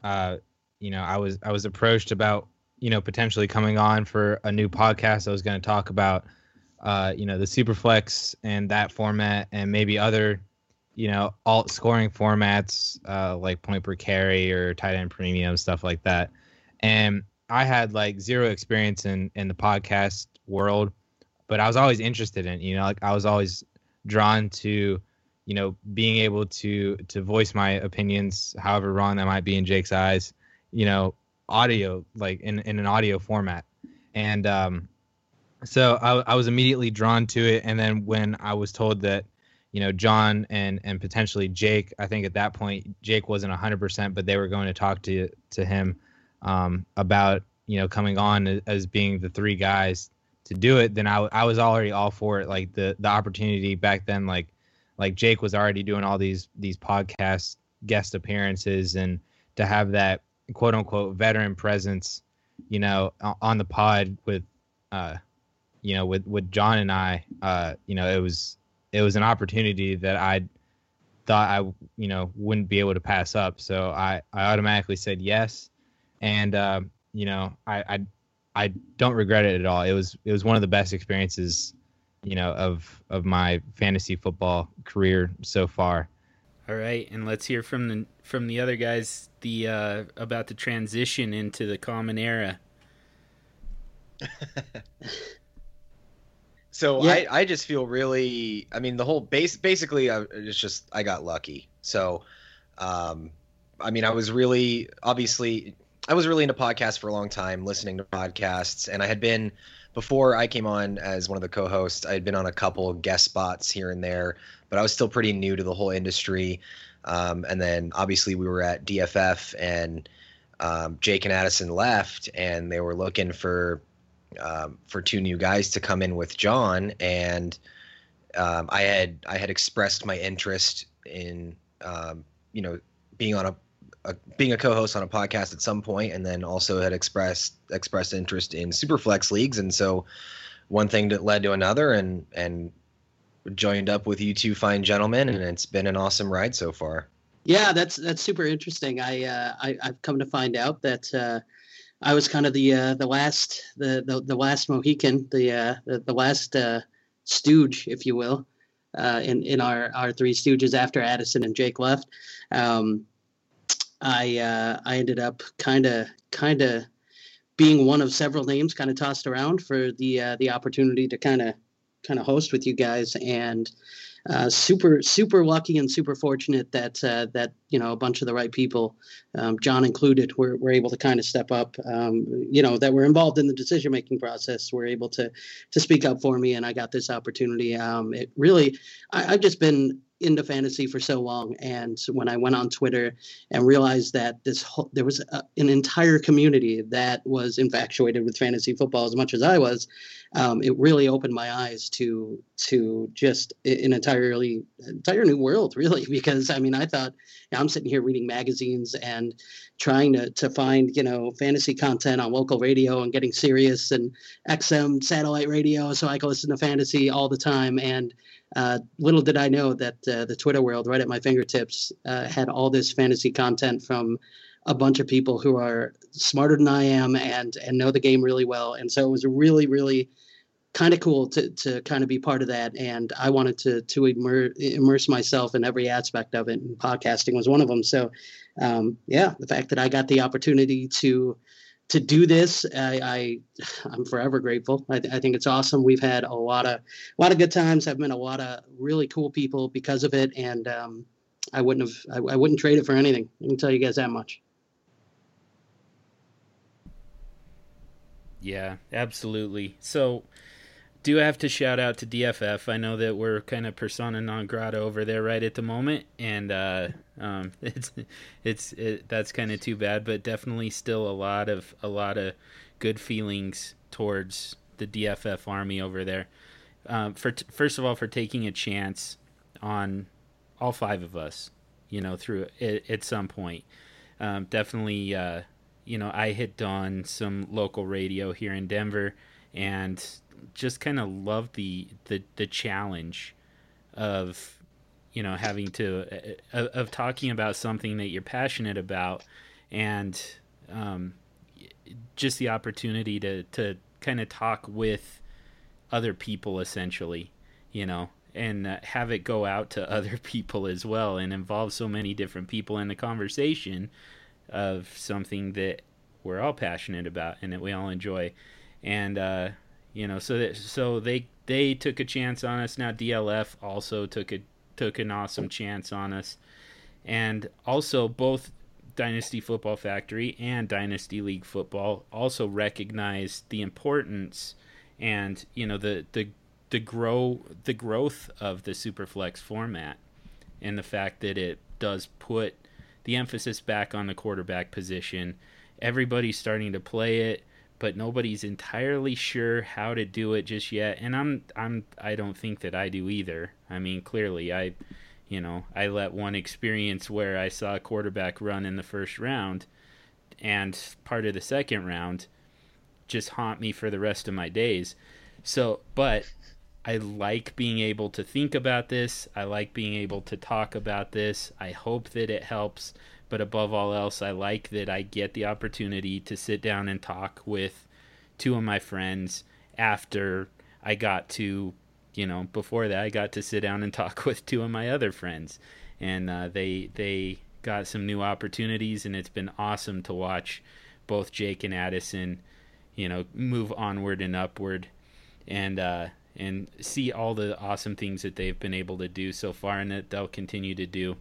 uh, you know, I was I was approached about you know potentially coming on for a new podcast. I was going to talk about uh, you know the Superflex and that format, and maybe other you know alt scoring formats uh, like point per carry or tight end premium stuff like that. And I had like zero experience in in the podcast world, but I was always interested in you know like I was always drawn to you know, being able to to voice my opinions, however wrong that might be in Jake's eyes, you know, audio like in in an audio format, and um, so I, I was immediately drawn to it. And then when I was told that, you know, John and and potentially Jake, I think at that point Jake wasn't hundred percent, but they were going to talk to to him um, about you know coming on as being the three guys to do it. Then I I was already all for it. Like the the opportunity back then, like like Jake was already doing all these these podcast guest appearances and to have that quote unquote veteran presence, you know, on the pod with uh you know with with John and I, uh you know, it was it was an opportunity that I thought I you know wouldn't be able to pass up. So I I automatically said yes and um you know, I I I don't regret it at all. It was it was one of the best experiences you know, of of my fantasy football career so far. All right, and let's hear from the from the other guys the uh, about the transition into the common era. so Yeah. I, I just feel really I mean the whole base basically I, it's just I got lucky. So um I mean I was really obviously I was really into podcasts for a long time, listening to podcasts, and I had been before I came on as one of the co-hosts. I had been on a couple guest spots here and there, but I was still pretty new to the whole industry. Um, and then obviously we were at DFF, and um, Jake and Addison left, and they were looking for um, for two new guys to come in with John, and um, I had I had expressed my interest in um, you know being on a a, being a co-host on a podcast at some point, and then also had expressed expressed interest in superflex leagues, and so one thing that led to another, and and joined up with you two fine gentlemen, and it's been an awesome ride so far. Yeah, that's that's super interesting. I, uh, I I've come to find out that uh, I was kind of the uh, the last the, the the last Mohican, the uh, the, the last uh, stooge, if you will, uh, in in our our three stooges after Addison and Jake left. Um, I uh, I ended up kind of kind of being one of several names kind of tossed around for the uh, the opportunity to kind of kind of host with you guys. And uh, super super lucky and super fortunate that uh, that you know a bunch of the right people, um, John included, were, were able to kind of step up. Um, you know that were involved in the decision making process. Were able to to speak up for me, and I got this opportunity. Um, it really, I, I've just been into fantasy for so long, and when I went on Twitter and realized that this whole, there was a, an entire community that was infatuated with fantasy football as much as I was, um, it really opened my eyes to to just an entirely entire new world, really. Because I mean, I thought I'm sitting here reading magazines and trying to to find you know fantasy content on local radio and getting Sirius and XM satellite radio so I can listen to fantasy all the time. And uh, little did I know that uh, the Twitter world, right at my fingertips, uh, had all this fantasy content from a bunch of people who are smarter than I am and and know the game really well. And so it was really really kind of cool to to kind of be part of that. And I wanted to to immer- immerse myself in every aspect of it. And podcasting was one of them. So um, yeah, the fact that I got the opportunity to to do this, I, I I'm forever grateful. I, I think it's awesome. We've had a lot of a lot of good times. I've met a lot of really cool people because of it, and um, I wouldn't have I, I wouldn't trade it for anything. I can tell you guys that much. Yeah, absolutely. So, do have to shout out to DFF. I know that we're kind of persona non grata over there right at the moment, and uh, um, it's it's it, that's kind of too bad. But definitely still a lot of a lot of good feelings towards the DFF army over there. Um, for t- first of all, for taking a chance on all five of us, you know, through it, at some point. Um, definitely, uh, you know, I had done some local radio here in Denver, and just kind of love the, the the challenge of you know having to uh, of talking about something that you're passionate about and um, just the opportunity to to kind of talk with other people essentially you know and uh, have it go out to other people as well and involve so many different people in the conversation of something that we're all passionate about and that we all enjoy. And uh, you know so that so they they took a chance on us. Now DLF also took a took an awesome chance on us. And also both Dynasty Football Factory and Dynasty League Football also recognized the importance and you know the the the grow the growth of the Superflex format and the fact that it does put the emphasis back on the quarterback position. Everybody's starting to play it but nobody's entirely sure how to do it just yet and i'm i'm i don't think that i do either. I mean clearly i you know i let one experience where i saw a quarterback run in the first round and part of the second round just haunt me for the rest of my days. So but i like being able to think about this. I like being able to talk about this. I hope that it helps but above all else, I like that I get the opportunity to sit down and talk with two of my friends after I got to you know, before that, I got to sit down and talk with two of my other friends, and uh, they they got some new opportunities, and it's been awesome to watch both Jake and Addison, you know, move onward and upward, and uh, and see all the awesome things that they've been able to do so far, and that they'll continue to do.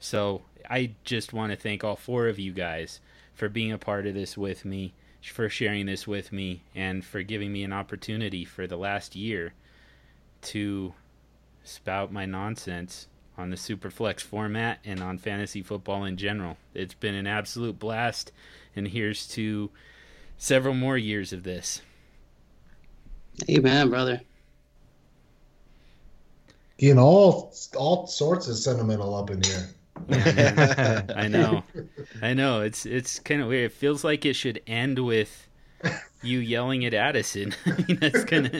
So I just want to thank all four of you guys for being a part of this with me, for sharing this with me, and for giving me an opportunity for the last year to spout my nonsense on the Superflex format and on fantasy football in general. It's been an absolute blast, and here's to several more years of this. Amen, brother. Getting all all sorts of sentimental up in here. Yeah, I know, I know. It's it's kind of weird. It feels like it should end with you yelling at Addison. I mean, that's kind of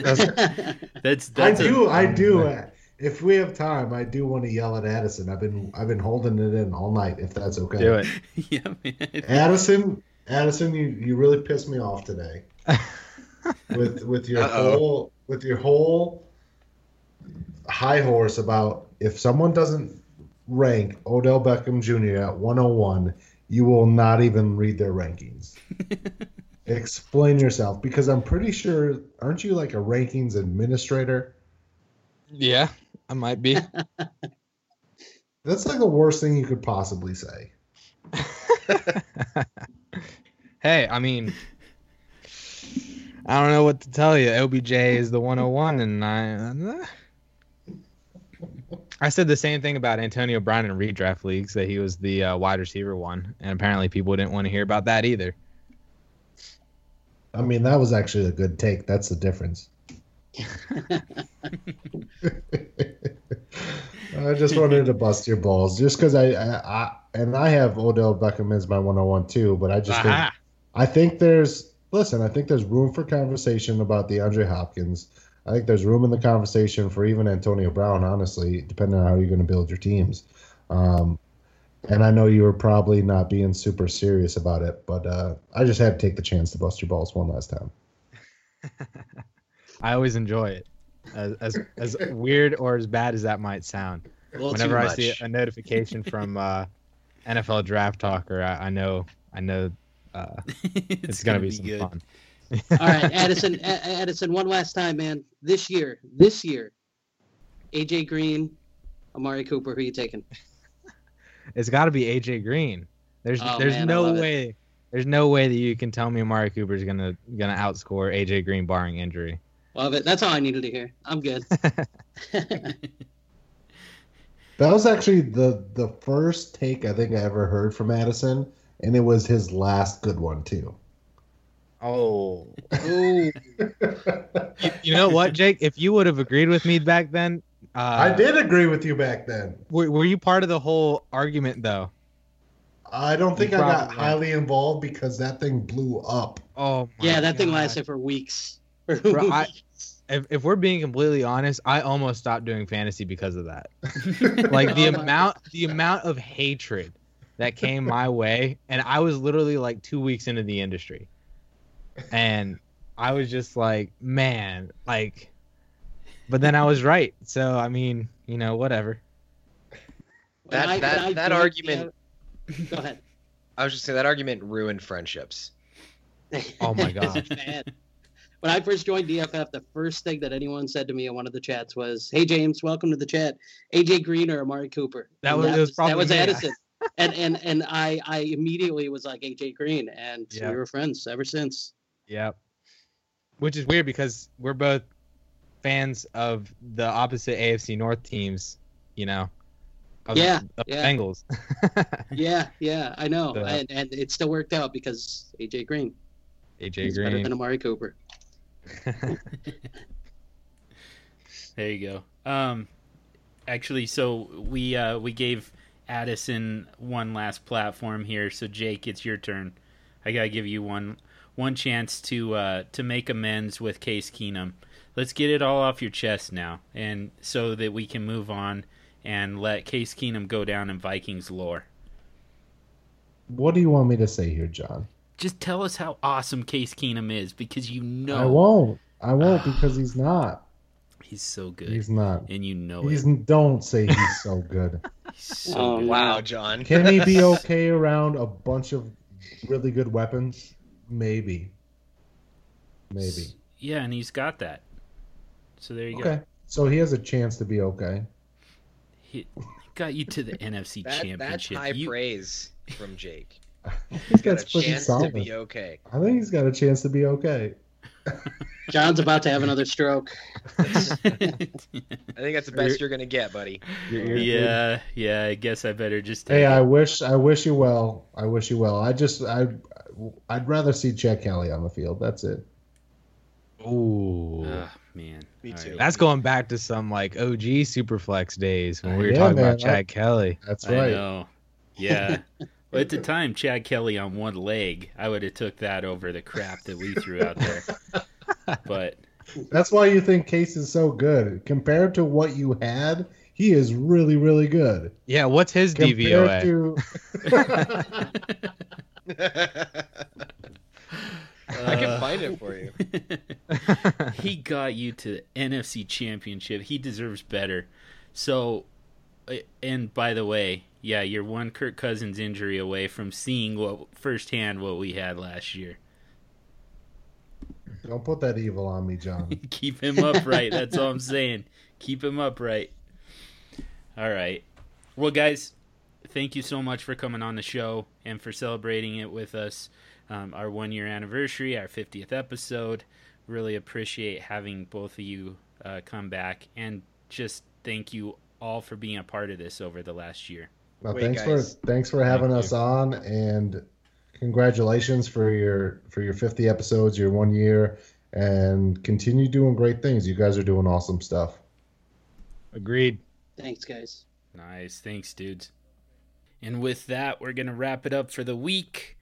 that's, that's I do, a, I do. uh, If we have time, I do want to yell at Addison. I've been, I've been holding it in all night. If that's okay. Do it. yeah, man. Addison, Addison, you, you really pissed me off today with with your Uh-oh. whole with your whole high horse about if someone doesn't rank Odell Beckham Jr. at 101, you will not even read their rankings. Explain yourself because I'm pretty sure aren't you like a rankings administrator? Yeah, I might be. That's like the worst thing you could possibly say. hey, I mean, I don't know what to tell you. OBJ is the 101, and I. I said the same thing about Antonio Brown in redraft leagues that he was the uh, wide receiver one, and apparently people didn't want to hear about that either. I mean, that was actually a good take. That's the difference. I just wanted to bust your balls, just because I, I, I, and I have Odell Beckham as my 101 too, but I just think, I think there's, listen, I think there's room for conversation about DeAndre Hopkins. I think there's room in the conversation for even Antonio Brown, honestly, depending on how you're going to build your teams. Um, and I know you were probably not being super serious about it, but uh, I just had to take the chance to bust your balls one last time. I always enjoy it, as as, as weird or as bad as that might sound. Whenever I see a notification from uh, NFL Draft Talker, I, I know I know uh, it's, gonna, be, some fun. All right, Addison. A- Addison, one last time, man. This year, this year, AJ Green, Amari Cooper. Who are you taking? It's got to be AJ Green. There's Oh, there's man, no love it. way there's no way that you can tell me Amari Cooper's gonna gonna outscore AJ Green barring injury. Love it. That's all I needed to hear. I'm good. That was actually the the first take I think I ever heard from Addison, and it was his last good one too. Oh, Ooh. you, you know what, Jake? If you would have agreed with me back then, uh, I did agree with you back then. Were, were you part of the whole argument though? I don't think You I got probably- highly involved because that thing blew up. Oh, my Yeah, that thing lasted for weeks. For Bro, I- weeks. If, if we're being completely honest, I almost stopped doing fantasy because of that. Like the Oh my amount, the amount of hatred that came my way, and I was literally like two weeks into the industry, and I was just like, man, like, but then I was right. So I mean, you know, whatever. That- I- that- I that argument- the- Go ahead. I was just saying that argument ruined friendships. Oh my god. It's. When I first joined DFF, the first thing that anyone said to me in one of the chats was, "Hey James, welcome to the chat. AJ Green or Amari Cooper?" That was- it was probably that was me. Addison. and and and I I immediately was like AJ Green, and Yeah. we were friends ever since. Yep. Which is weird because we're both fans of the opposite AFC North teams, you know. Of, Yeah, of yeah. Bengals. Yeah, yeah, I know, So- and and it still worked out because AJ Green AJ is better than Amari Cooper. There you go. Um, actually, so we uh, we gave Addison one last platform here. So Jake, it's your turn. I gotta give you one one chance to uh, to make amends with Case Keenum. Let's get it all off your chest now, and so that we can move on and let Case Keenum go down in Vikings lore. What do you want me to say here, John? Just tell us how awesome Case Keenum is, because you know I won't. I won't because he's not. He's so good, He's not. and you know He's it. don't say he's so good. He's so Oh, good. Wow, John. Can he be okay around a bunch of really good weapons? Maybe. Maybe. Yeah, and he's got that. So there you go. Okay. go. So he has a chance to be okay. He got you to the NFC That, that's Championship. high You- praise from Jake. He's Got got a pretty chance to be okay. I think he's got a chance to be okay. John's about to have another stroke. I think that's the best you're gonna get, buddy. Your ear- yeah, yeah. I guess I better just Hey, it. I wish I wish you well. I wish you well. I just I I'd rather see Chad Kelly on the field. That's it. Ooh. Ah, man. Me too. right. That's going back to some like OG Superflex days when we were Yeah, talking man, about I- Chad Kelly. That's I right. know. Yeah. well, at the time, Chad Kelly on one leg, I would have took that over the crap that we threw out there. But That's why you think Case is so good. Compared to what you had, he is really, really good. Yeah, what's his Compared DVOA? to I can uh, find it for you. he got you to the NFC Championship. He deserves better. So, uh, and by the way, yeah, you're one Kirk Cousins injury away from seeing what firsthand what we had last year. Don't put that evil on me, John. Keep him upright. That's all I'm saying. Keep him upright. All right. Well, guys, thank you so much for coming on the show and for celebrating it with us. Um, our one year anniversary, our 50th episode. Really appreciate having both of you uh, come back and just thank you all for being a part of this over the last year. Well, Wait, thanks guys. for thanks for having Thank us you. on, and congratulations for your for your 50 episodes, your one year, and continue doing great things. You guys are doing awesome stuff. Agreed. Thanks, guys. Nice. Thanks, dudes. And with that, we're going to wrap it up for the week.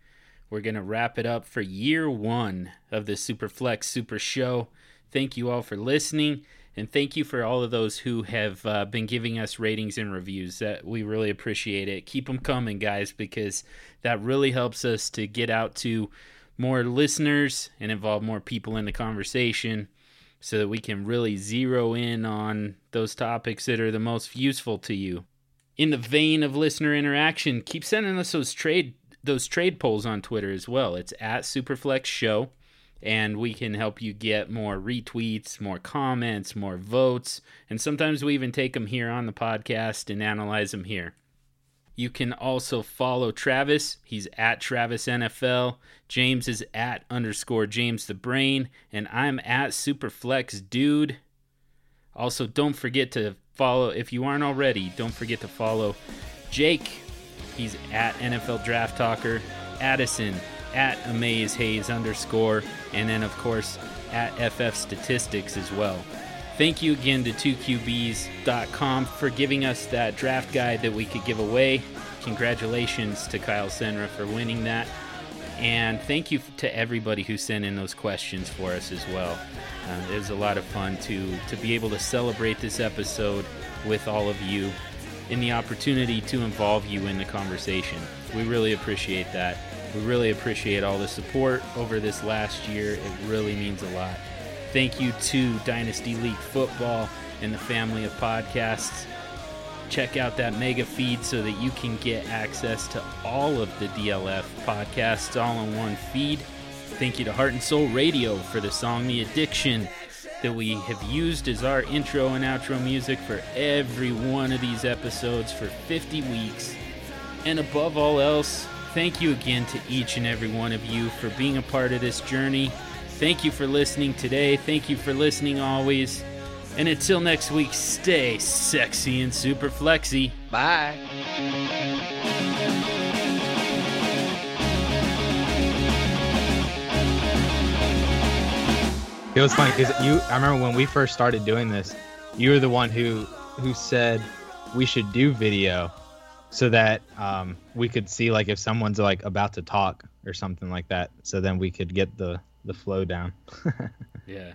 We're going to wrap it up for year one of the Superflex Super Show. Thank you all for listening. And thank you for all of those who have uh, been giving us ratings and reviews. That we really appreciate it. Keep them coming, guys, because that really helps us to get out to more listeners and involve more people in the conversation so that we can really zero in on those topics that are the most useful to you. In the vein of listener interaction, keep sending us those trade those trade polls on Twitter as well. It's at Superflex Show, and we can help you get more retweets, more comments, more votes, and sometimes we even take them here on the podcast and analyze them here. You can also follow Travis. He's at Travis NFL. James is at underscore James the Brain. And I'm at Superflex Dude. Also, don't forget to follow, if you aren't already, don't forget to follow Jake. He's at NFL Draft Talker. Addison at Amaze Hayes underscore. And then, of course, at FF Statistics as well. Thank you again to 2QBs.com for giving us that draft guide that we could give away. Congratulations to Kyle Senra for winning that. And thank you to everybody who sent in those questions for us as well. Um, it was a lot of fun to, to be able to celebrate this episode with all of you and the opportunity to involve you in the conversation. We really appreciate that. We really appreciate all the support over this last year. It really means a lot. Thank you to Dynasty League Football and the family of podcasts. Check out that mega feed so that you can get access to all of the DLF podcasts all in one feed. Thank you to Heart and Soul Radio for the song The Addiction that we have used as our intro and outro music for every one of these episodes for 50 weeks. And above all else, thank you again to each and every one of you for being a part of this journey. Thank you for listening today. Thank you for listening always. And until next week, stay sexy and super flexy. Bye. It was funny because you. I remember when we first started doing this, you were the one who who said we should do video, so that um, we could see like if someone's like about to talk or something like that. So then we could get the the flow down. Yeah.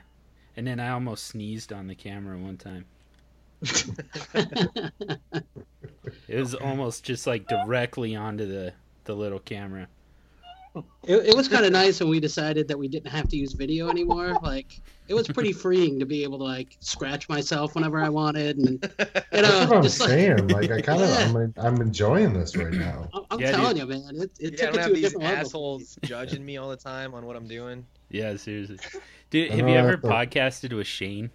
And then I almost sneezed on the camera one time. It was almost just like directly onto the, the little camera. it, it was kind of nice when we decided that we didn't have to use video anymore. Like it was pretty freeing to be able to like scratch myself whenever I wanted, and you That's what I'm just saying. Like I kind of, Yeah. I'm, I'm enjoying this right now. I'm, I'm Yeah, telling you, man, it, it yeah, I don't it have a these different level. assholes judging me all the time on what I'm doing. Yeah, seriously. Dude, have you ever podcasted with Shane?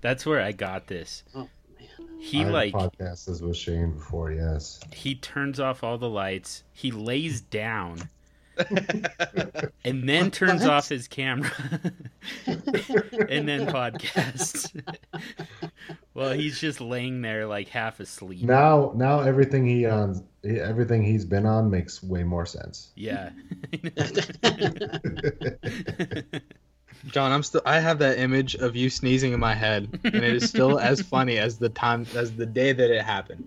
That's where I got this. Oh man, He I've like podcasted with Shane before. Yes. he turns off all the lights. He lays down and then turns What? off his camera and then podcasts. well, he's just laying there like half asleep. Now, now everything he on, everything he's been on makes way more sense. Yeah. John, I'm still. I have that image of you sneezing in my head, and it is still as funny as the time as the day that it happened.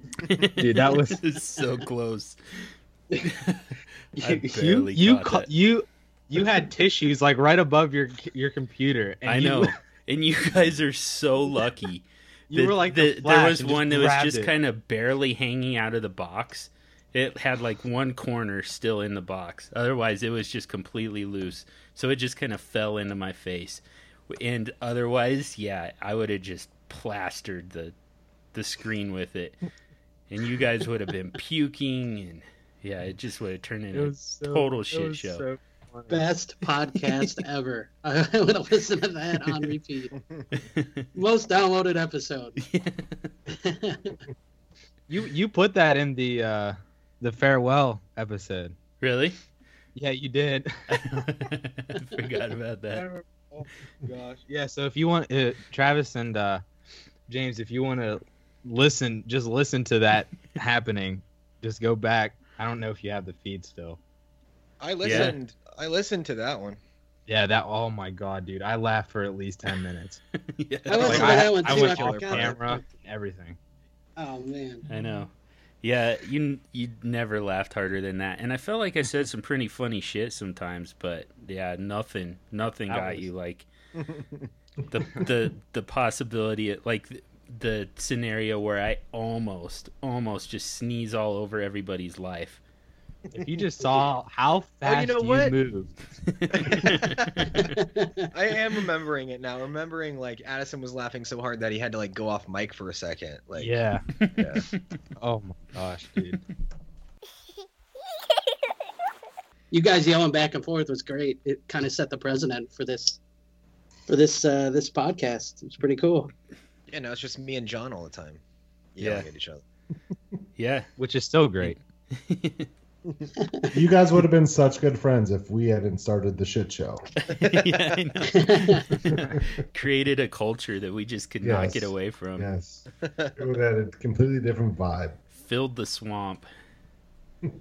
Dude, that was- so close. I You you ca- you you had tissues like right above your your computer. And I you- know. And you guys are so lucky. You The- were like the- the, there was one that was just it. kind of barely hanging out of the box. It had like one corner still in the box. Otherwise, it was just completely loose. So it just kind of fell into my face. And otherwise, yeah, I would have just plastered the the screen with it. And you guys would have been puking and yeah, it just would have turned into was so, total shit show. so best podcast ever. I would have listened to that on repeat. Most downloaded episode. You you put that in the uh the farewell episode. really? Yeah, you did. I forgot about that. oh gosh. Yeah, so if you want uh, Travis and uh James, if you want to listen, just listen to that happening. Just go back. I don't know if you have the feed still. I listened. I listened to that one. Yeah, that. Oh my god, dude! I laughed for at least ten minutes. yeah. I listened Like, to I, that one I too, went I off camera, and everything. Oh man. I know. Yeah, you you never laughed harder than that, and I felt like I said some pretty funny shit sometimes, but yeah, nothing, nothing That got was- you like the the the possibility, like the, the scenario where I almost almost just sneeze all over everybody's life. If you just saw how fast know you what? moved, I am remembering it now. Remembering like Addison was laughing so hard that he had to like go off mic for a second. Like yeah. yeah. Oh my gosh, dude. you guys yelling back and forth was great. It kind of set the precedent for this for this uh this podcast. It's pretty cool. Yeah, no, it's just me and John all the time. Yeah. At each other. yeah. Which is still great. You guys would have been such good friends if we hadn't started the shit show. yeah, I know. Created a culture that we just could not get away from. Yes, it would have had a completely different vibe. Filled the swamp. Oh,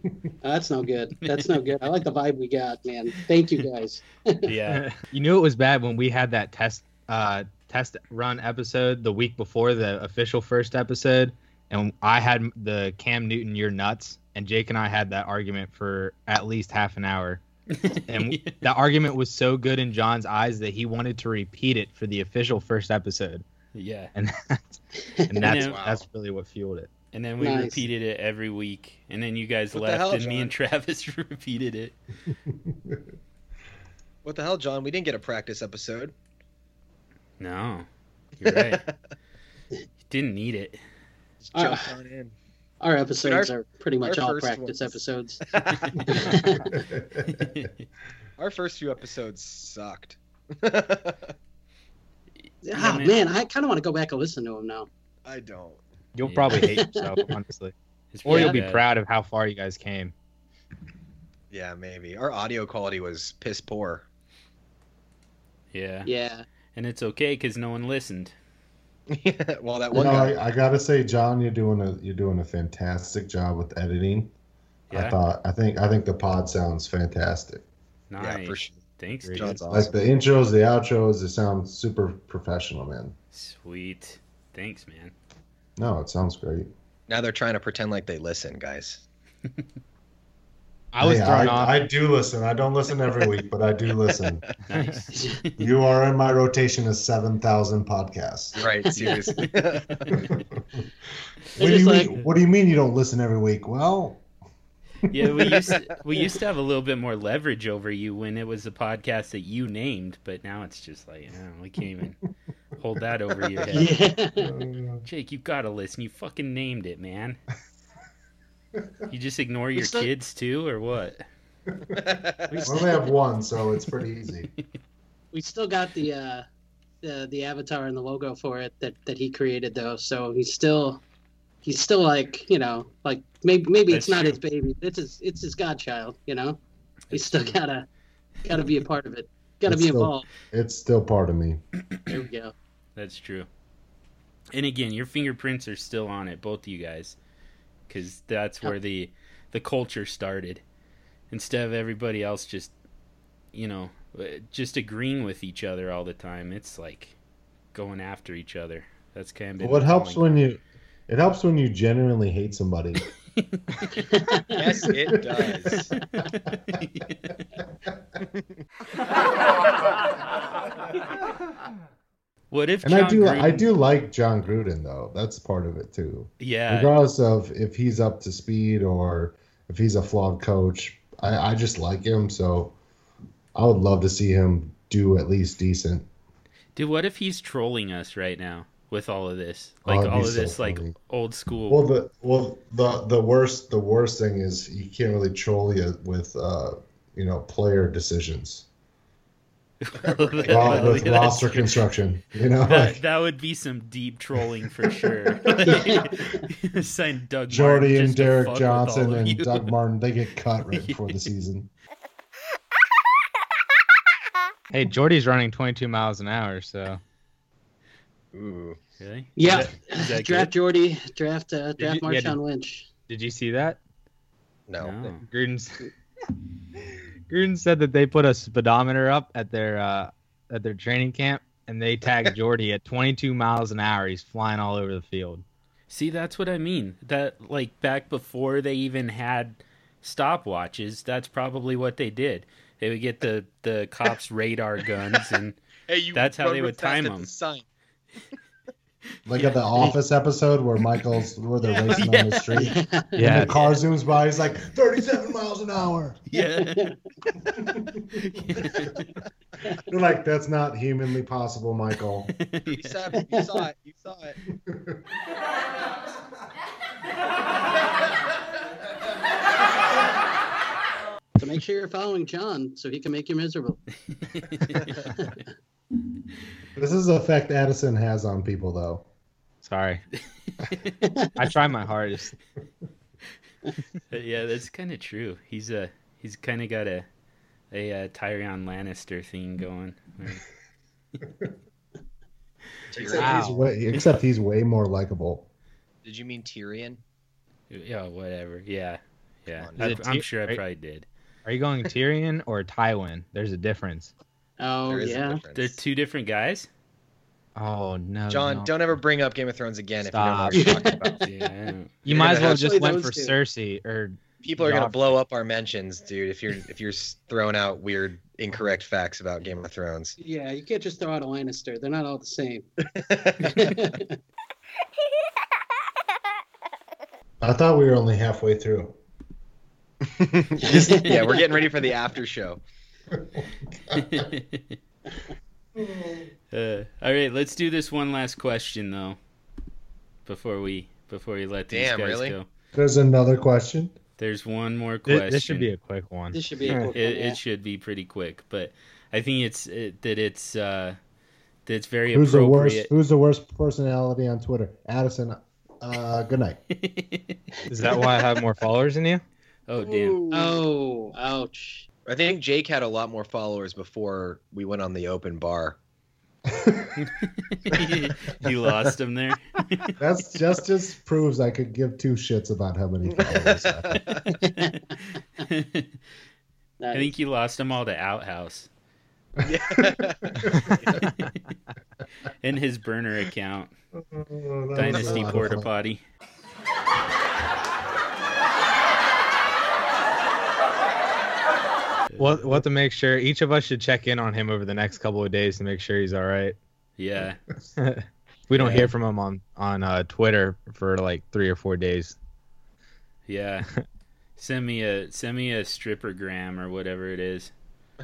that's no good. That's no good. I like the vibe we got, man. Thank you guys. Yeah. you knew it was bad when we had that test uh test run episode the week before the official first episode and I had the Cam Newton you're nuts and Jake and I had that argument for at least half an hour and that argument was so good in John's eyes that he wanted to repeat it for the official first episode yeah. and that's, and that's Wow. that's really what fueled it And then we Nice. repeated it every week. And then you guys What left, hell, and me and Travis repeated it. What the hell, John? We didn't get a practice episode. No, you're right. you didn't need it. Just Uh, on in. Our episodes Our- are pretty much all practice ones. episodes. Our first few episodes sucked. Ah man. man, I kind of want to go back and listen to them now. I don't. you'll Yeah. probably hate yourself honestly It's or you'll be bad. proud of how far you guys came Yeah, maybe. Our audio quality was piss poor. Yeah. Yeah. And it's okay because no one listened. Yeah, well, that You know, guy. I, I gotta say, John, you're doing a you're doing a fantastic job with editing. Yeah, I thought I think I think the pod sounds fantastic. nice. Yeah, for sure. Thanks, Great. dude. John's Like the intros, the outros, they sound super professional, man. Sweet. Thanks, man. No, it sounds great. Now they're trying to pretend like they listen, guys. I was Hey, thrown I, off I do listen. I don't listen every week, but I do listen. Nice. You are in my rotation of seven thousand podcasts. Right, seriously. what, do you like- mean, what do you mean you don't listen every week? Well, Yeah, we used to, we used to have a little bit more leverage over you when it was a podcast that you named, but now it's just like, oh, we can't even hold that over your head. Yeah. Jake, You've gotta listen. You fucking named it, man. You just ignore your still- kids too, or what? We only have one, so it's pretty easy. we still got the uh the the avatar and the logo for it that that he created though so he's still he's still like you know like maybe maybe it's not true. his baby it's his it's his godchild you know he's still gotta gotta be a part of it gotta It's be still- involved It's still part of me. there we go That's true. And again, your fingerprints are still on it, both of you guys, because that's where the the culture started. Instead of everybody else just, you know, uh, just agreeing with each other all the time, it's like going after each other. That's kind of been What helps when you it helps when you genuinely hate somebody. yes, it does. what if And I John do I do like Jon Gruden though. That's part of it too. Yeah, Regardless of if he's up to speed or if he's a flawed coach, I, I just like him. So I would love to see him do at least decent. dude. What if he's trolling us right now with all of this, Oh, like it'd all of so this, like old school? Well, the well the the worst the worst thing is you can't really troll you with uh you know player decisions, Ro- Well, with yeah, that's roster construction. You know, That, like that would be some deep trolling for sure. Sign Doug Jordy Martin and Derrick Johnson and you. Doug Martin, they get cut right before the season. Hey, Jordy's running 22 miles an hour, so Ooh. Really? yeah Is that- is draft good? jordy draft uh, draft you- yeah, marshawn did- lynch did you see that? No. No. Gruden's Gruden said that they put a speedometer up at their uh, at their training camp, and they tagged Jordy at 22 miles an hour. He's flying all over the field. See, that's what I mean. That like back before they even had stopwatches, that's probably what they did. They would get the the cops' radar guns and Hey, you That's how they would time them. the sign. Like at the Office episode where Michael's where they're Yeah. racing on the street. Yeah, And the car zooms by. He's like 37 miles an hour. yeah. They're like, that's not humanly possible, Michael. You saw it. You saw it. You saw it. so make sure you're following john so he can make you miserable This is the effect Addison has on people, though. sorry. I try my hardest. yeah, that's kind of true. He's a he's kind of got a a uh, Tyrion Lannister thing going. Except, Wow. he's way, except he's way more likable. Did you mean Tyrion? Yeah, whatever. Yeah, yeah. Is I, it I'm Ty- sure I probably did. Are you going Tyrion or Tywin? There's a difference. Oh There is yeah difference. They're two different guys. Oh no, John, no. don't ever bring up Game of Thrones again Stop. if you don't know what you're talking about. Yeah, You You're might as well just went for two. Cersei or People are gonna blow up our mentions, dude. If you're if you're throwing out weird, incorrect facts about Game of Thrones. yeah you can't just throw out a lannister they're not all the same I thought we were only halfway through. Yeah, we're getting ready for the after show. Uh, all right, let's do this one last question though, before we before we let these Damn, guys really? go. There's another question. There's one more question. this should be a quick one. this should be a quick it, one, yeah. it should be pretty quick, but I think it's it, that it's uh, that it's very Who's the worst? appropriate. Who's the worst personality on Twitter? Addison. Uh, good night. Is that why I have more followers than you? oh damn! oh ouch I think Jake had a lot more followers before we went on the open bar. you lost him there. That's just just proves I could give two shits about how many followers. I have. I think you lost them all to Outhouse Yeah. in his burner account, Oh, that was a Dynasty Porta. Potty. We'll, we'll have to make sure each of us should check in on him over the next couple of days to make sure he's all right. Yeah, we don't Yeah. hear from him on on uh, Twitter for like three or four days. yeah. Send me a send me a strippergram or whatever it is.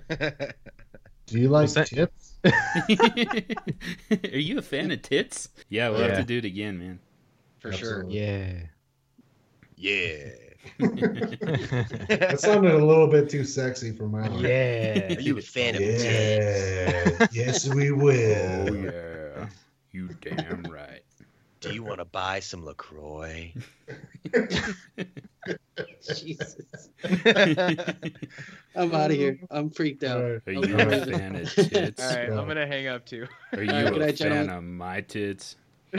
Do you like Well, sa- tits? Are you a fan of tits? Yeah, we'll have to do it again, man. For sure. Yeah. Yeah. That sounded a little bit too sexy for my liking. yeah. Are you a fan of tits? Yeah. yes, we will. Oh yeah, you damn right. Do you want to buy some LaCroix? Jesus. I'm out of here. I'm freaked out. All right. Are you a fan of tits? All right, Yeah. I'm gonna hang up too. Are you All right, good a night, fan gentlemen. of my tits?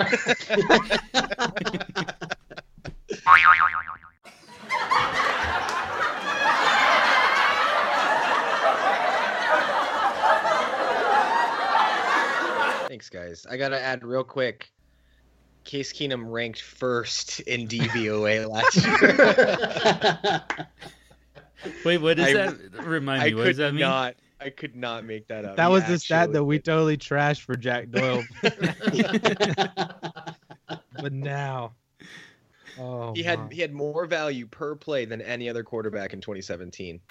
Thanks, guys. I gotta add real quick. Case Keenum ranked first in DVOA last year. Wait, what does I- that remind I me? What does could that mean? not. I could not make that up. That was the stat that we did. totally trashed for Jack Doyle. but now. Oh, He had my. he had more value per play than any other quarterback in 2017.